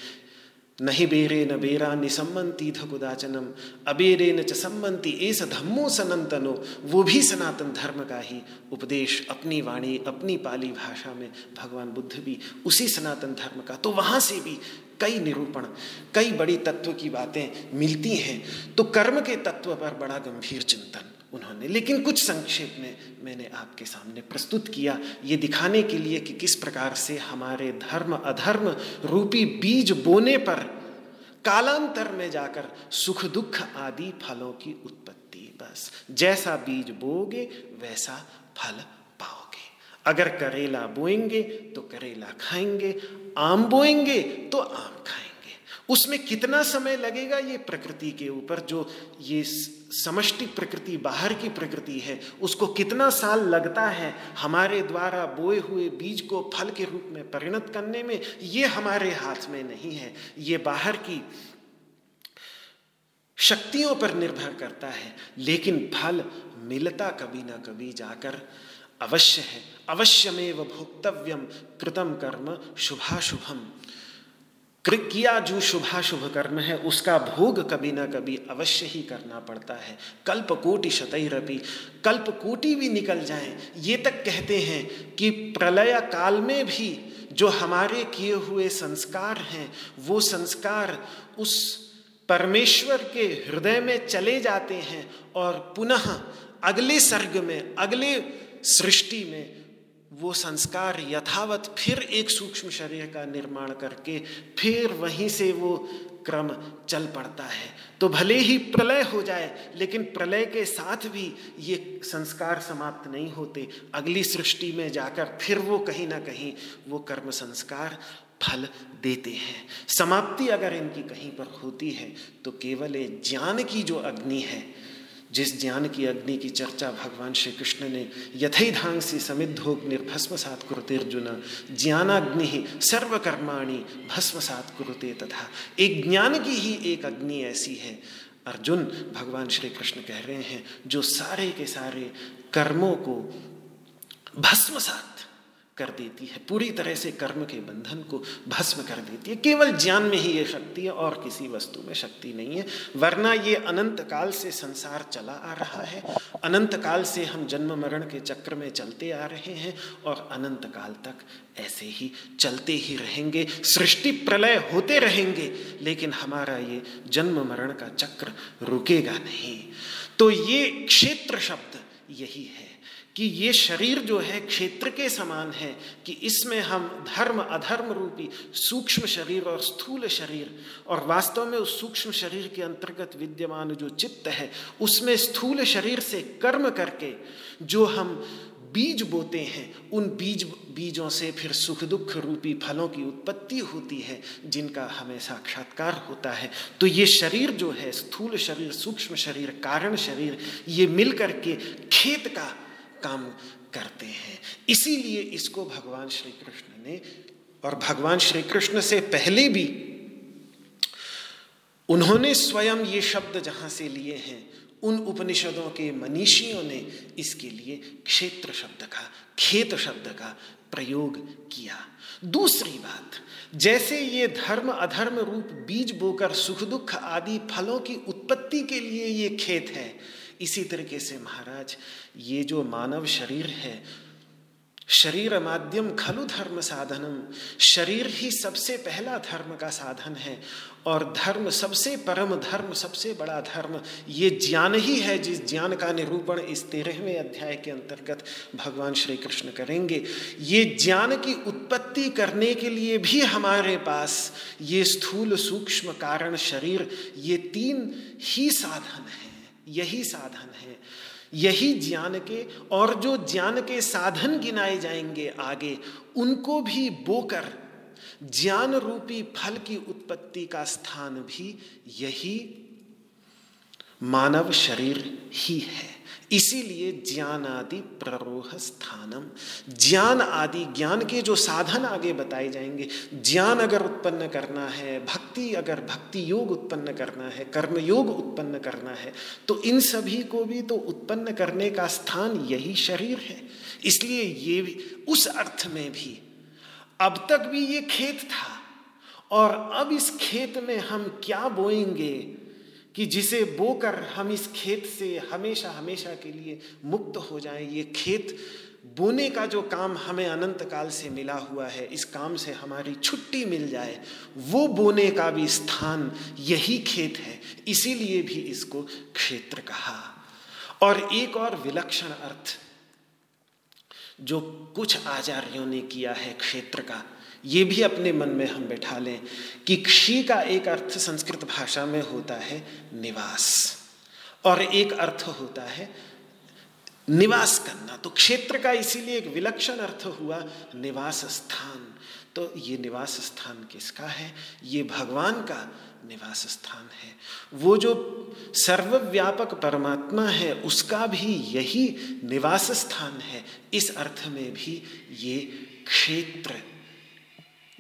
Speaker 1: नहीं बेरे न बेरा निसम्मंती धकुदाचनम अबेरे न च सम्मंती एस धम्मो सनंतनो वो भी सनातन धर्म का ही उपदेश अपनी वाणी, अपनी पाली भाषा में भगवान बुद्ध भी उसी सनातन धर्म का। तो वहाँ से भी कई निरूपण, कई बड़ी तत्व की बातें मिलती हैं। तो कर्म के तत्व पर बड़ा गंभीर चिंतन। उन्होंने। लेकिन कुछ संक्षेप में मैंने आपके सामने प्रस्तुत किया, ये दिखाने के लिए कि किस प्रकार से हमारे धर्म अधर्म रूपी बीज बोने पर कालांतर में जाकर सुख दुख आदि फलों की उत्पत्ति, बस। जैसा बीज बोगे वैसा फल पाओगे। अगर करेला बोएँगे तो करेला खाएँगे, आम बोएँगे तो आम खाएँगे। उसमें कितना समय लगेगा ये प्रकृति के ऊपर? जो ये समष्टि प्रकृति, बाहर की प्रकृति है, उसको कितना साल लगता है हमारे द्वारा बोए हुए बीज को फल के रूप में परिणत करने में? ये हमारे हाथ में नहीं है। ये बाहर की शक्तियों पर निर्भर करता है। लेकिन फल मिलता कभी ना कभी जाकर अवश्य है। अवश्यमेव भोक्तव्यम कृतम कर्म शुभाशुभम। किया जो शुभाशुभ कर्म है, उसका भोग कभी ना कभी अवश्य ही करना पड़ता है। कल्प कोटि शतरपी कल्प कोटि भी निकल जाए। ये तक कहते हैं कि प्रलय काल में भी जो हमारे किए हुए संस्कार हैं, वो संस्कार उस परमेश्वर के हृदय में चले जाते हैं और पुनः अगले सर्ग में, अगले सृष्टि में वो संस्कार यथावत फिर एक सूक्ष्म शरीर का निर्माण करके फिर वहीं से वो क्रम चल पड़ता है। तो भले ही प्रलय हो जाए, लेकिन प्रलय के साथ भी ये संस्कार समाप्त नहीं होते। अगली सृष्टि में जाकर फिर वो कहीं ना कहीं वो कर्म संस्कार फल देते हैं। समाप्ति अगर इनकी कहीं पर होती है तो केवल ये ज्ञान की जो अग्नि है जिस ज्ञान की अग्नि की चर्चा भगवान श्री कृष्ण ने यथैधांग से समिद्धोग निर्भस्मसात कुरुते अर्जुन ज्ञानाग्नि सर्वकर्माणी भस्म सात कुरुते तथा। एक ज्ञान की ही एक अग्नि ऐसी है। अर्जुन, भगवान श्री कृष्ण कह रहे हैं, जो सारे के सारे कर्मों को भस्म सात कर देती है, पूरी तरह से कर्म के बंधन को भस्म कर देती है। केवल ज्ञान में ही ये शक्ति है और किसी वस्तु में शक्ति नहीं है। वरना ये अनंत काल से संसार चला आ रहा है। अनंत काल से हम जन्म मरण के चक्र में चलते आ रहे हैं और अनंत काल तक ऐसे ही चलते ही रहेंगे। सृष्टि प्रलय होते रहेंगे, लेकिन हमारा ये जन्म मरण का चक्र रुकेगा नहीं। तो ये क्षेत्र शब्द यही है। कि ये शरीर जो है क्षेत्र के समान है कि इसमें हम धर्म, अधर्म रूपी, सूक्ष्म शरीर और स्थूल शरीर, और वास्तव में उस सूक्ष्म शरीर के अंतर्गत विद्यमान जो चित्त है, उसमें स्थूल शरीर से कर्म करके जो हम बीज बोते हैं, उन बीज, बीजों से फिर सुख दुख रूपी फलों की उत्पत्ति होती है, जिनका हमें साक्षात्कार होता है। तो ये शरीर जो है, स्थूल शरीर, सूक्ष्म शरीर, कारण शरीर, ये मिलकर के खेत का काम करते हैं। इसीलिए इसको भगवान श्री कृष्ण ने और भगवान श्री कृष्ण से पहले भी उन्होंने स्वयं ये शब्द जहाँ से लिए हैं, उन उपनिषदों के मनीषियों ने इसके लिए क्षेत्र शब्द का, खेत शब्द का प्रयोग किया। दूसरी बात, जैसे ये धर्म अधर्म रूप बीज बोकर सुख दुख आदि फलों की उत्पत्ति के लिए ये खेत है इसी तरीके से महाराज, ये जो मानव शरीर है, शरीर माध्यम खलु धर्म साधनम। शरीर ही सबसे पहला धर्म का साधन है, और धर्म सबसे परम धर्म, सबसे बड़ा धर्म, ये ज्ञान ही है जिस ज्ञान का निरूपण इस तेरहवें अध्याय के अंतर्गत भगवान श्री कृष्ण करेंगे। ये ज्ञान की उत्पत्ति करने के लिए भी हमारे पास ये स्थूल सूक्ष्म कारण शरीर, ये तीन ही साधन है। यही साधन है। यही ज्ञान के और जो ज्ञान के साधन गिनाए जाएँगे आगे, उनको भी बोकर ज्ञान रूपी फल की उत्पत्ति का स्थान भी यही मानव शरीर ही है। इसीलिए ज्ञान आदि प्ररोह स्थानम। ज्ञान आदि, ज्ञान के जो साधन आगे बताए जाएँगे, ज्ञान अगर उत्पन्न करना है, भक्ति अगर, भक्ति योग उत्पन्न करना है कर्म योग उत्पन्न करना है तो इन सभी को भी तो उत्पन्न करने का स्थान यही शरीर है। इसलिए ये भी, उस अर्थ में भी, अब तक भी ये खेत था, और अब इस खेत में हम क्या बोएँगे? कि जिसे बोकर हम इस खेत से हमेशा हमेशा के लिए मुक्त हो जाएँ, ये खेत बोने का जो काम हमें अनंत काल से मिला हुआ है, इस काम से हमारी छुट्टी मिल जाए, वो बोने का भी स्थान यही खेत है, इसीलिए भी इसको क्षेत्र कहा। और एक और विलक्षण अर्थ, जो कुछ आचार्यों ने किया है क्षेत्र का ये भी अपने मन में हम बैठा लें कि क्षी का एक अर्थ संस्कृत भाषा में होता है निवास। और एक अर्थ होता है निवास करना। तो क्षेत्र का इसीलिए एक विलक्षण अर्थ हुआ निवास स्थान। तो ये निवास स्थान किसका है? ये भगवान का निवास स्थान है। वो जो सर्वव्यापक परमात्मा है, उसका भी यही निवास स्थान है। इस अर्थ में भी ये क्षेत्र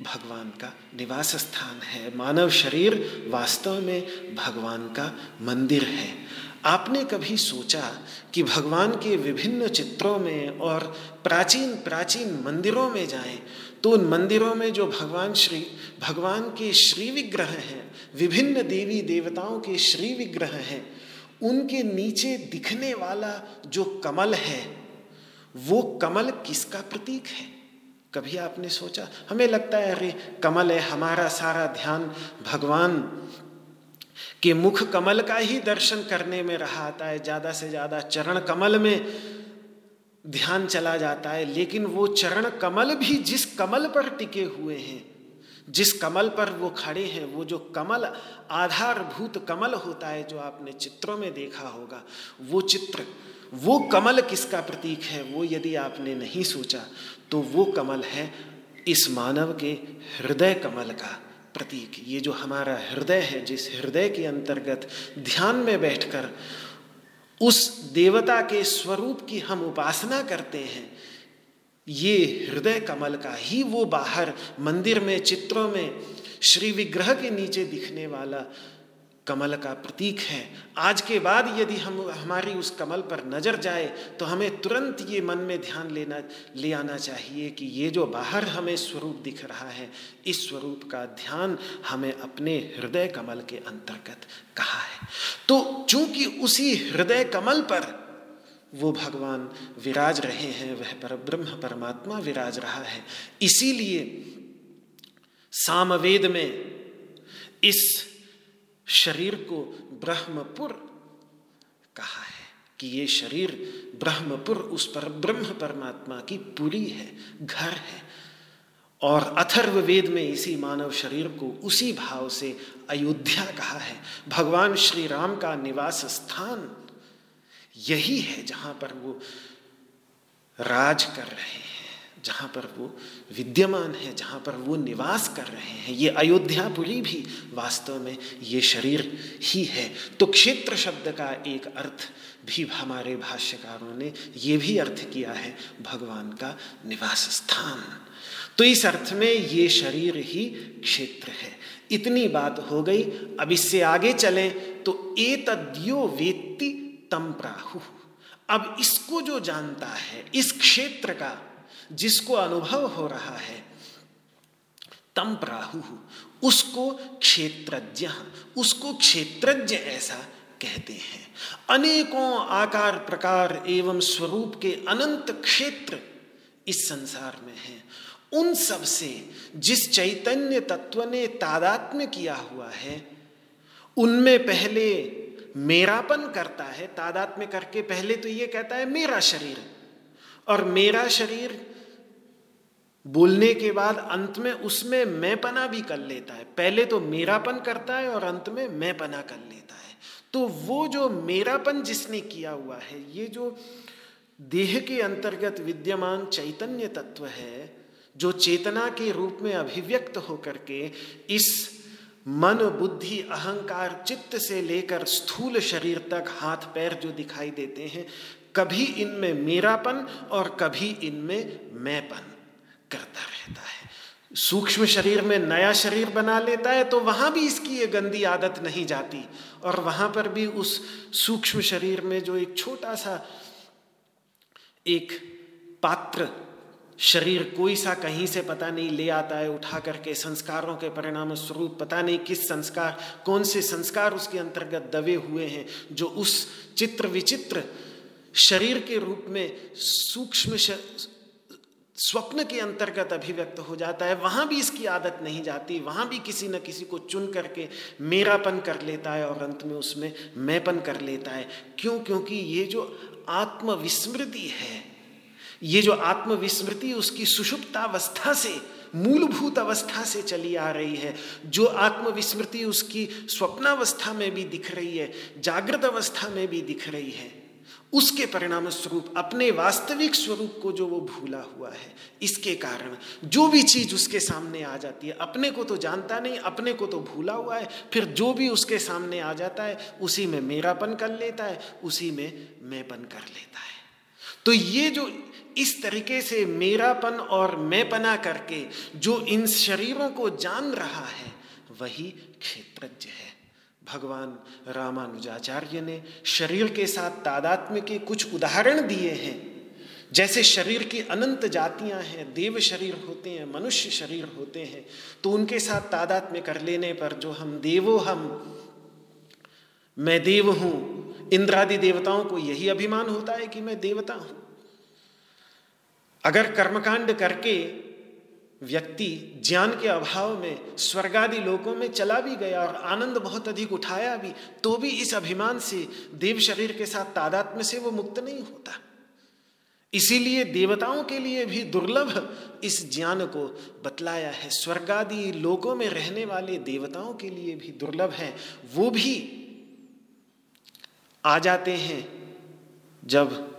Speaker 1: भगवान का निवास स्थान है। मानव शरीर वास्तव में भगवान का मंदिर है। आपने कभी सोचा कि भगवान के विभिन्न चित्रों में और प्राचीन प्राचीन मंदिरों में जाएँ तो उन मंदिरों में जो भगवान श्री, भगवान के श्री विग्रह हैं, विभिन्न देवी देवताओं के श्री विग्रह हैं, उनके नीचे दिखने वाला जो कमल है, वो कमल किसका प्रतीक है? कभी आपने सोचा? हमें लगता है, अरे, कमल है हमारा सारा ध्यान भगवान के मुख कमल का ही दर्शन करने में रहा आता है। ज़्यादा से ज़्यादा चरण कमल में ध्यान चला जाता है। लेकिन वो चरण कमल भी जिस कमल पर टिके हुए हैं, जिस कमल पर वो खड़े हैं, वो जो कमल, आधारभूत कमल होता है, जो आपने चित्रों में देखा होगा, वो चित्र, वो कमल किसका प्रतीक है, वो यदि आपने नहीं सोचा तो वो कमल है इस मानव के हृदय कमल का प्रतीक। ये जो हमारा हृदय है, जिस हृदय के अंतर्गत ध्यान में बैठकर उस देवता के स्वरूप की हम उपासना करते हैं, ये हृदय कमल का ही वो बाहर मंदिर में, चित्रों में, श्री विग्रह के नीचे दिखने वाला कमल का प्रतीक है। आज के बाद यदि हम, हमारी उस कमल पर नज़र जाए तो हमें तुरंत ये मन में ध्यान लेना, ले आना चाहिए कि ये जो बाहर हमें स्वरूप दिख रहा है, इस स्वरूप का ध्यान हमें अपने हृदय कमल के अंतर्गत कहा है। तो चूँकि उसी हृदय कमल पर वो भगवान विराज रहे हैं, वह पर ब्रह्म परमात्मा विराज रहा है, इसीलिए सामवेद में इस शरीर को ब्रह्मपुर कहा है कि ये शरीर ब्रह्मपुर, उस पर ब्रह्म परमात्मा की पुरी है, घर है। और अथर्व वेद में इसी मानव शरीर को उसी भाव से अयोध्या कहा है। भगवान श्री राम का निवास स्थान यही है जहाँ पर वो राज कर रहे हैं। जहाँ पर वो विद्यमान है, जहाँ पर वो निवास कर रहे हैं। ये अयोध्यापुरी भी वास्तव में ये शरीर ही है। तो क्षेत्र शब्द का एक अर्थ भी हमारे भाष्यकारों ने ये भी अर्थ किया है, भगवान का निवास स्थान। तो इस अर्थ में ये शरीर ही क्षेत्र है। इतनी बात हो गई, अब इससे आगे चले तो ए तद्यो वेत्ति तम प्राहु। अब इसको जो जानता है, इस क्षेत्र का जिसको अनुभव हो रहा है, तम प्राहु, उसको क्षेत्रज्ञ उसको क्षेत्रज्ञ ऐसा कहते हैं। अनेकों आकार प्रकार एवं स्वरूप के अनंत क्षेत्र इस संसार में हैं। उन सबसे जिस चैतन्य तत्व ने तादात्म्य किया हुआ है, उनमें पहले मेरापन करता है। तादात्म्य करके पहले तो ये कहता है, मेरा शरीर। और मेरा शरीर बोलने के बाद अंत में उसमें मैंपना भी कर लेता है। पहले तो मेरापन करता है और अंत में मैंपना कर लेता है। तो वो जो मेरापन जिसने किया हुआ है, ये जो देह के अंतर्गत विद्यमान चैतन्य तत्व है, जो चेतना के रूप में अभिव्यक्त होकर के इस मन, बुद्धि, अहंकार, चित्त से लेकर स्थूल शरीर तक हाथ, पैर जो दिखाई देते हैं, कभी इनमें मेरापन और कभी इनमें मैपन। करता रहता है। सूक्ष्म शरीर में नया शरीर बना लेता है तो वहाँ भी इसकी ये गंदी आदत नहीं जाती। और वहाँ पर भी उस सूक्ष्म शरीर में जो एक छोटा सा, एक पात्र शरीर कोई सा कहीं से पता नहीं ले आता है, उठा करके संस्कारों के परिणाम स्वरूप पता नहीं किस संस्कार, कौन से संस्कार उसके अंतर्गत दबे हुए हैं, जो उस चित्र विचित्र शरीर के रूप में सूक्ष्म स्वप्न के अंतर्गत अभिव्यक्त हो जाता है। वहाँ भी इसकी आदत नहीं जाती। वहाँ भी किसी न किसी को चुन करके मेरापन कर लेता है और अंत में उसमें मैपन कर लेता है। क्यों? क्योंकि ये जो आत्मविस्मृति है, ये जो आत्मविस्मृति उसकी सुषुप्तावस्था से, मूलभूत अवस्था से चली आ रही है। जो आत्मविस्मृति उसकी स्वप्नावस्था में भी दिख रही है, जागृत अवस्था में भी दिख रही है। उसके परिणाम स्वरूप अपने वास्तविक स्वरूप को जो वो भूला हुआ है, इसके कारण, जो भी चीज़ उसके सामने आ जाती है, अपने को तो जानता नहीं, अपने को तो भूला हुआ है, फिर जो भी उसके सामने आ जाता है, उसी में मेरापन कर लेता है, उसी में मैंपन कर लेता है। तो ये जो इस तरीके से मेरापन और मैंपना करके जो इन शरीरों को जान रहा है, वही क्षेत्रज्ञ है। भगवान रामानुजाचार्य ने शरीर के साथ तादात्म्य के कुछ उदाहरण दिए हैं। जैसे शरीर की अनंत जातियाँ हैं, देव शरीर होते हैं, मनुष्य शरीर होते हैं तो उनके साथ तादात्म्य कर लेने पर जो हम देवो हम, मैं देव हूँ, इंद्रादि देवताओं को यही अभिमान होता है कि मैं देवता हूँ। अगर कर्मकांड करके व्यक्ति ज्ञान के अभाव में, स्वर्गादि लोकों में चला भी गया और आनंद बहुत अधिक उठाया भी तो भी इस अभिमान से देव शरीर के साथ तादात्म्य से वो मुक्त नहीं होता। इसीलिए देवताओं के लिए भी दुर्लभ इस ज्ञान को बतलाया है। स्वर्गादि लोकों में रहने वाले देवताओं के लिए भी दुर्लभ है। वो भी आ जाते हैं जब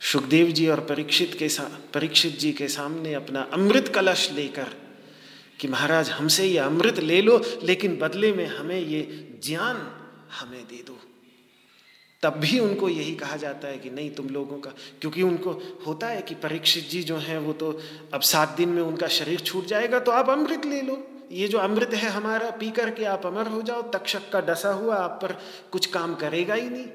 Speaker 1: सुखदेव जी और परीक्षित के परीक्षित जी के सामने अपना अमृत कलश लेकर कि महाराज, हमसे ये अमृत ले लो, लेकिन बदले में हमें ये ज्ञान हमें दे दो। तब भी उनको यही कहा जाता है कि नहीं, तुम लोगों का, क्योंकि उनको होता है कि परीक्षित जी जो हैं, वो तो अब सात दिन में उनका शरीर छूट जाएगा तो आप अमृत ले लो। ये जो अमृत है हमारा, पी करके आप अमर हो जाओ, तक्षक का डसा हुआ, आप पर कुछ काम करेगा ही नहीं।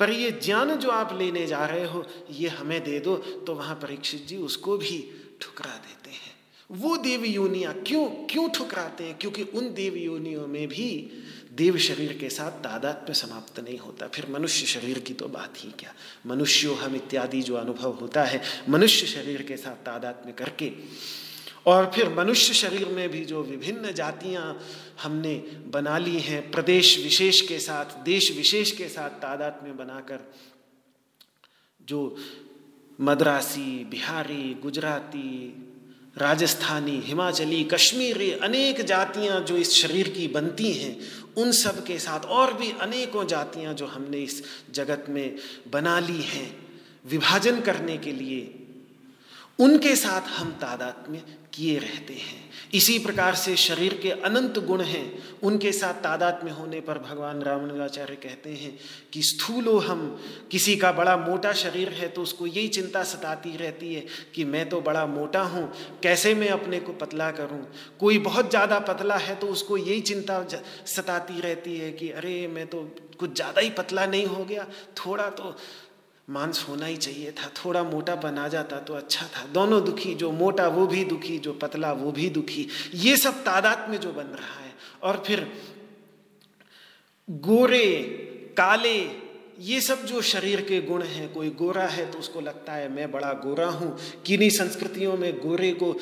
Speaker 1: पर ये ज्ञान जो आप लेने जा रहे हो, ये हमें दे दो तो वहाँ परीक्षित जी उसको भी ठुकरा देते हैं। वो देव योनिया क्यों क्यों ठुकराते हैं? क्योंकि उन देव योनियों में भी देव शरीर के साथ तादाद तादात्म्य समाप्त नहीं होता। फिर मनुष्य शरीर की तो बात ही क्या? मनुष्यो हम इत्यादि जो अनुभव होता है, मनुष्य शरीर के साथ तादात्म्य करके, और फिर मनुष्य शरीर में भी जो विभिन्न जातियाँ हमने बना ली हैं प्रदेश विशेष के साथ, देश विशेष के साथ तादाद में बनाकर। जो मद्रासी, बिहारी, गुजराती, राजस्थानी, हिमाचली, कश्मीरी अनेक जातियाँ जो इस शरीर की बनती हैं, उन सब के साथ और भी अनेकों जातियाँ जो हमने इस जगत में बना ली हैं, विभाजन करने के लिए, उनके साथ हम तादाद में किए रहते हैं। इसी प्रकार से शरीर के अनंत गुण हैं। उनके साथ तादाद में होने पर भगवान रामानुजाचार्य कहते हैं कि, स्थूलो हम। किसी का बड़ा मोटा शरीर है तो उसको यही चिंता सताती रहती है कि मैं तो बड़ा मोटा हूँ। कैसे मैं अपने को पतला करूँ? कोई बहुत ज़्यादा पतला है तो उसको यही चिंता सताती रहती है कि, अरे, मैं तो कुछ ज़्यादा ही पतला नहीं हो गया। थोड़ा तो मांस होना ही चाहिए था। थोड़ा मोटा बना जाता तो अच्छा था। दोनों दुखी, जो मोटा वो भी दुखी, जो पतला वो भी दुखी। ये सब तादाद में जो बन रहा है। और फिर गोरे, काले, ये सब जो शरीर के गुण हैं, कोई गोरा है तो उसको लगता है, मैं बड़ा गोरा हूँ। किन्हीं संस्कृतियों में गोरे को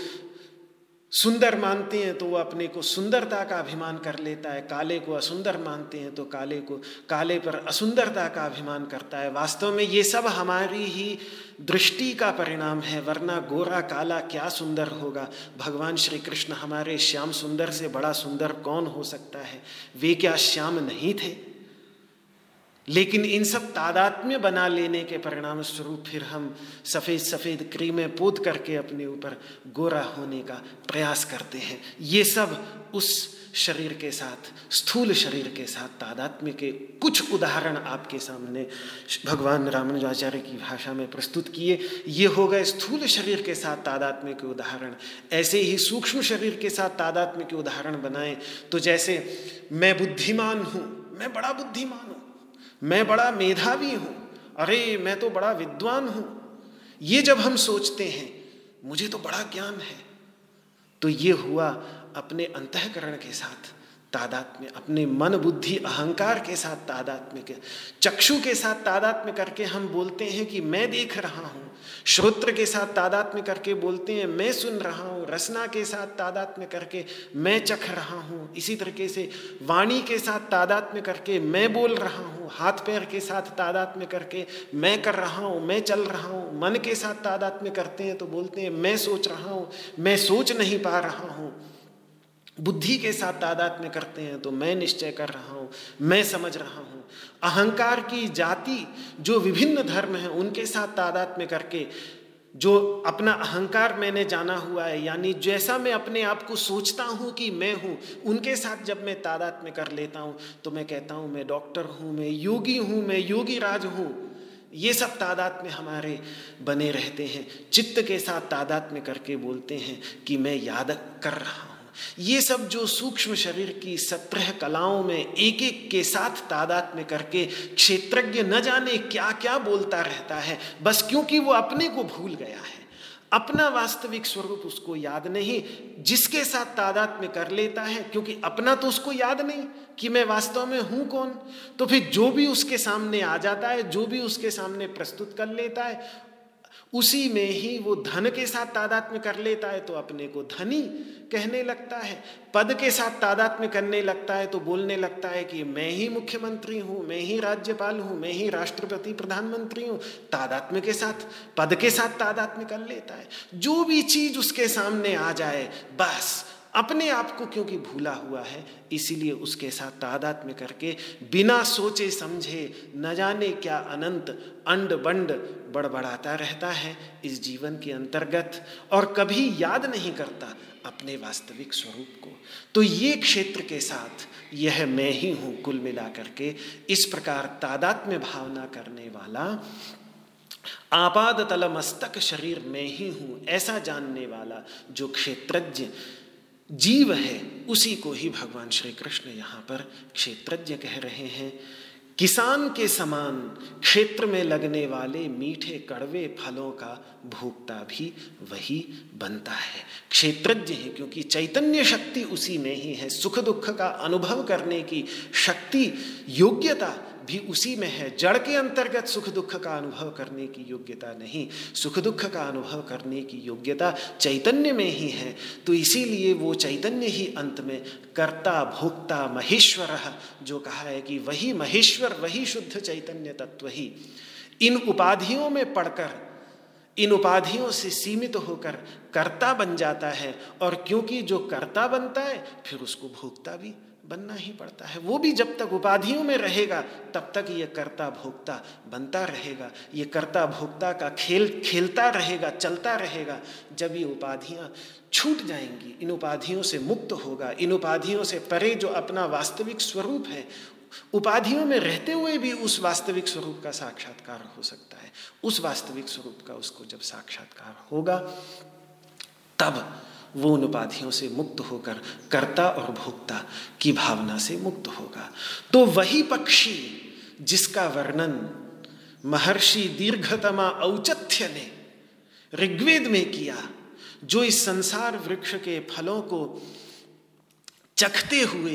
Speaker 1: सुंदर मानते हैं तो वो अपने को सुंदरता का अभिमान कर लेता है। काले को असुंदर मानते हैं तो काले को, काले पर असुंदरता का अभिमान करता है। वास्तव में ये सब हमारी ही दृष्टि का परिणाम है, वरना गोरा काला क्या सुंदर होगा? भगवान श्री कृष्ण हमारे श्याम सुंदर से बड़ा सुंदर कौन हो सकता है? वे क्या श्याम नहीं थे? लेकिन इन सब तादात्म्य बना लेने के परिणाम स्वरूप फिर हम सफ़ेद सफ़ेद क्रीमें पोत करके अपने ऊपर गोरा होने का प्रयास करते हैं। ये सब उस शरीर के साथ, स्थूल शरीर के साथ तादात्म्य के कुछ उदाहरण आपके सामने भगवान रामानुजाचार्य की भाषा में प्रस्तुत किए। ये हो गए स्थूल शरीर के साथ तादात्म्य के उदाहरण। ऐसे ही सूक्ष्म शरीर के साथ तादात्म्य के उदाहरण बनाएँ। तो जैसे, मैं बुद्धिमान हूँ, मैं बड़ा बुद्धिमान हूँ मैं बड़ा मेधावी हूँ। अरे, मैं तो बड़ा विद्वान हूँ। ये जब हम सोचते हैं, मुझे तो बड़ा ज्ञान है। तो ये हुआ अपने अंतकरण के साथ तादात में अपने मन बुद्धि अहंकार के साथ तादात्म्य के, चक्षु के साथ तादात में करके हम बोलते हैं कि मैं देख रहा हूँ। श्रोत्र के साथ तादात्म्य करके बोलते हैं, मैं सुन रहा हूँ, रसना के साथ तादात्म्य करके मैं चख रहा हूँ। इसी तरीके से वाणी के साथ तादात्म्य करके मैं बोल रहा हूँ, हाथ पैर के साथ तादात्म्य करके मैं कर रहा हूँ, मैं चल रहा हूँ, मन के साथ तादात्म्य करते हैं तो बोलते हैं, मैं सोच रहा हूँ, मैं सोच नहीं पा रहा हूँ। बुद्धि के साथ तादात्म्य करते हैं तो मैं निश्चय कर रहा हूँ, मैं समझ रहा हूँ। अहंकार की जाति जो विभिन्न धर्म हैं, उनके साथ तादाद में करके जो अपना अहंकार मैंने जाना हुआ है, यानी जैसा मैं अपने आप को सोचता हूँ कि मैं हूँ, उनके साथ जब मैं तादाद में कर लेता हूँ तो मैं कहता हूँ, मैं डॉक्टर हूँ, मैं योगी हूँ, मैं योगी राज हूँ। ये सब तादाद में हमारे बने रहते हैं। चित्त के साथ तादाद में करके बोलते हैं कि मैं याद कर रहा हूँ। ये सब जो सूक्ष्म शरीर की सत्रह कलाओं में एक एक के साथ तादाद में करके क्षेत्रज्ञ न जाने क्या क्या बोलता रहता है, बस क्योंकि वो अपने को भूल गया है। अपना वास्तविक स्वरूप उसको याद नहीं, जिसके साथ तादाद में कर लेता है, क्योंकि अपना तो उसको याद नहीं कि मैं वास्तव में हूँ कौन। तो फिर जो भी उसके सामने आ जाता है, जो भी उसके सामने प्रस्तुत कर लेता है उसी में ही वो धन के साथ तादात्म्य कर लेता है तो अपने को धनी कहने लगता है, पद के साथ तादात्म्य करने लगता है तो बोलने लगता है कि मैं ही मुख्यमंत्री हूँ, मैं ही राज्यपाल हूँ, मैं ही राष्ट्रपति, प्रधानमंत्री हूँ। तादात्म्य के साथ, पद के साथ तादात्म्य कर लेता है। जो भी चीज़ उसके सामने आ जाए, बस अपने आप को क्योंकि भूला हुआ है, इसीलिए उसके साथ तादाद में करके बिना सोचे समझे, न जाने क्या अनंत अंड बंड बड़बड़ाता रहता है इस जीवन के अंतर्गत और कभी याद नहीं करता अपने वास्तविक स्वरूप को। तो ये क्षेत्र के साथ यह मैं ही हूँ कुल मिला करके इस प्रकार तादात्म्य भावना करने वाला आपाद तल मस्तक शरीर में ही हूँ, ऐसा जानने वाला जो क्षेत्रज्ञ जीव है, उसी को ही भगवान श्री कृष्ण यहाँ पर क्षेत्रज्ञ कह रहे हैं। किसान के समान क्षेत्र में लगने वाले मीठे कड़वे फलों का भोक्ता भी वही बनता है। क्षेत्रज्ञ है क्योंकि चैतन्य शक्ति उसी में ही है। सुख दुख का अनुभव करने की शक्ति, योग्यता भी उसी में है। जड़ के अंतर्गत सुख दुख का अनुभव करने की योग्यता नहीं। सुख दुख का अनुभव करने की योग्यता चैतन्य में ही है। तो इसीलिए वो चैतन्य ही अंत में कर्ता, भोक्ता, महेश्वर जो कहा है कि वही महेश्वर, वही शुद्ध चैतन्य तत्व ही। इन उपाधियों में पढ़कर इन उपाधियों से सीमित होकर कर्ता बन जाता है। और क्योंकि जो कर्ता बनता है, फिर उसको भोगता भी बनना ही पड़ता है। वो भी जब तक उपाधियों में रहेगा, तब तक ये कर्ता भोक्ता बनता रहेगा। ये कर्ता भोक्ता का खेल खेलता रहेगा, चलता रहेगा। जब ये उपाधियाँ छूट जाएँगी, इन उपाधियों से मुक्त होगा, इन उपाधियों से परे जो अपना वास्तविक स्वरूप है, उपाधियों में रहते हुए भी उस वास्तविक स्वरूप का साक्षात्कार हो सकता है। उस वास्तविक स्वरूप का उसको जब साक्षात्कार होगा, तब वो उन उपाधियों से मुक्त होकर कर्ता और भोक्ता की भावना से मुक्त होगा। तो वही पक्षी जिसका वर्णन महर्षि दीर्घतमा औचथ्य ने ऋग्वेद में किया, जो इस संसार वृक्ष के फलों को चखते हुए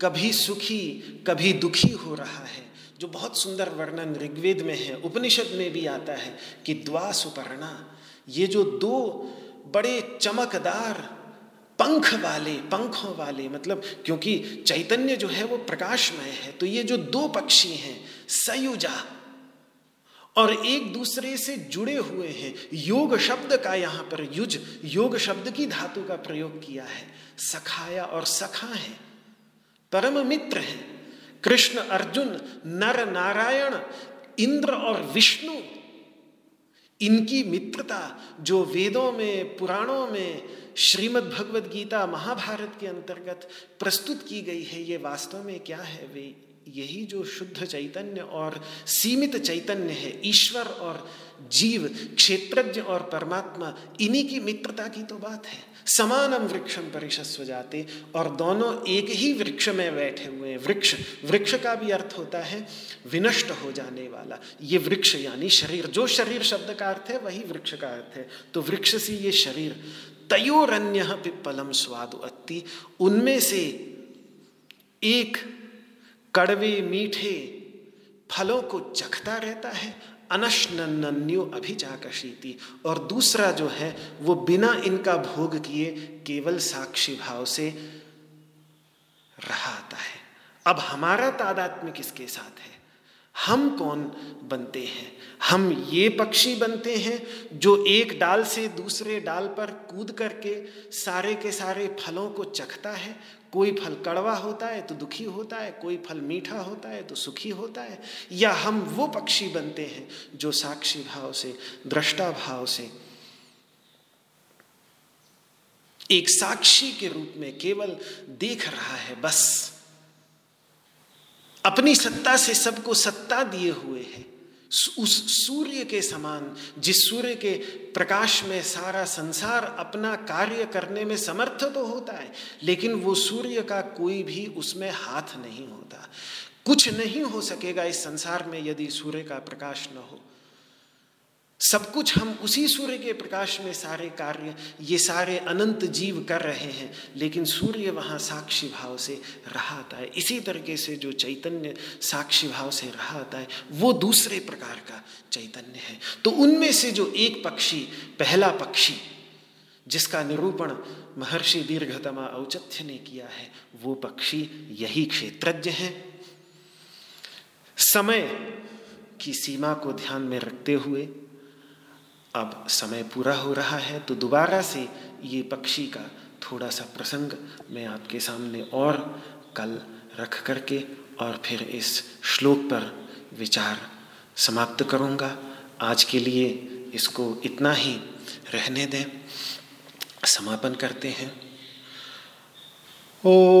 Speaker 1: कभी सुखी, कभी दुखी हो रहा है, जो बहुत सुंदर वर्णन ऋग्वेद में है, उपनिषद में भी आता है कि द्वा सुपर्णा ये जो दो बड़े चमकदार पंख वाले, पंखों वाले मतलब क्योंकि चैतन्य जो है वो प्रकाशमय है तो ये जो दो पक्षी हैं, सयुजा और एक दूसरे से जुड़े हुए हैं। योग शब्द का यहाँ पर युज, योग शब्द की धातु का प्रयोग किया है। सखाया और सखा है, परम मित्र है। कृष्ण, अर्जुन, नर, नारायण, इंद्र और विष्णु इनकी मित्रता जो वेदों में, पुराणों में, श्रीमद् भगवद गीता महाभारत के अंतर्गत प्रस्तुत की गई है, ये वास्तव में क्या है वे? यही जो शुद्ध चैतन्य और सीमित चैतन्य है, ईश्वर और जीव, क्षेत्रज्ञ और परमात्मा, इन्हीं की मित्रता की तो बात है। समानम वृक्षम परिशस्व जाते, और दोनों एक ही वृक्ष में बैठे हुए हैं। वृक्ष वृक्ष का भी अर्थ होता है विनष्ट हो जाने वाला। ये वृक्ष यानी शरीर, जो शरीर शब्द का अर्थ है, वही वृक्ष का अर्थ है। तो वृक्ष से ये शरीर तयोरन्य पिप्पलम स्वादु अति उनमें से एक कड़वे मीठे फलों को चखता रहता है, अनशनन्यो अभिजाकशीति। और दूसरा जो है, वो बिना इनका भोग किए केवल साक्षी भाव से रहा आता है। अब हमारा तादात्म्य किसके साथ है? हम कौन बनते हैं? हम ये पक्षी बनते हैं जो एक डाल से दूसरे डाल पर कूद करके सारे के सारे फलों को चखता है कोई फल कड़वा होता है तो दुखी होता है, कोई फल मीठा होता है तो सुखी होता है। या हम वो पक्षी बनते हैं जो साक्षी भाव से, दृष्टा भाव से, एक साक्षी के रूप में केवल देख रहा है, बस। अपनी सत्ता से सबको सत्ता दिए हुए है। उस सूर्य के समान, जिस सूर्य के प्रकाश में सारा संसार अपना कार्य करने में समर्थ तो होता है, लेकिन वो सूर्य का कोई भी उसमें हाथ नहीं होता। कुछ नहीं हो सकेगा इस संसार में यदि सूर्य का प्रकाश न हो। सब कुछ हम उसी सूर्य के प्रकाश में सारे कार्य, ये सारे अनंत जीव कर रहे हैं, लेकिन सूर्य वहाँ साक्षी भाव से रहा रहाता है। इसी तरीके से जो चैतन्य साक्षी भाव से रहा रहाता है, वो दूसरे प्रकार का चैतन्य है। तो उनमें से जो एक पक्षी, पहला पक्षी, जिसका निरूपण महर्षि दीर्घतमा औचथ्य ने किया है, वो पक्षी यही क्षेत्रज्ञ है। समय की सीमा को ध्यान में रखते हुए अब समय पूरा हो रहा है तो दोबारा से ये पक्षी का थोड़ा सा प्रसंग मैं आपके सामने और कल रख करके और फिर इस श्लोक पर विचार समाप्त करूँगा। आज के लिए इसको इतना ही। रहने दें। समापन करते हैं। ओ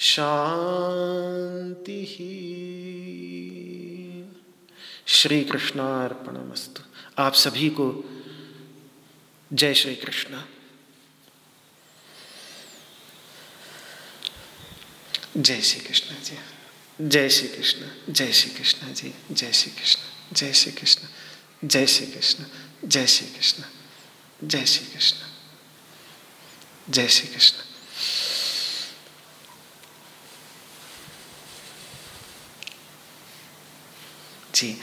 Speaker 1: शांति श्री कृष्णार्पणमस्तु आप सभी को जय श्री कृष्ण जय श्री कृष्ण जी। जय श्री कृष्ण जय श्री कृष्ण जी, जय श्री कृष्ण जय श्री कृष्ण जय श्री कृष्ण जय श्री कृष्ण जय श्री कृष्ण जय श्री कृष्ण जी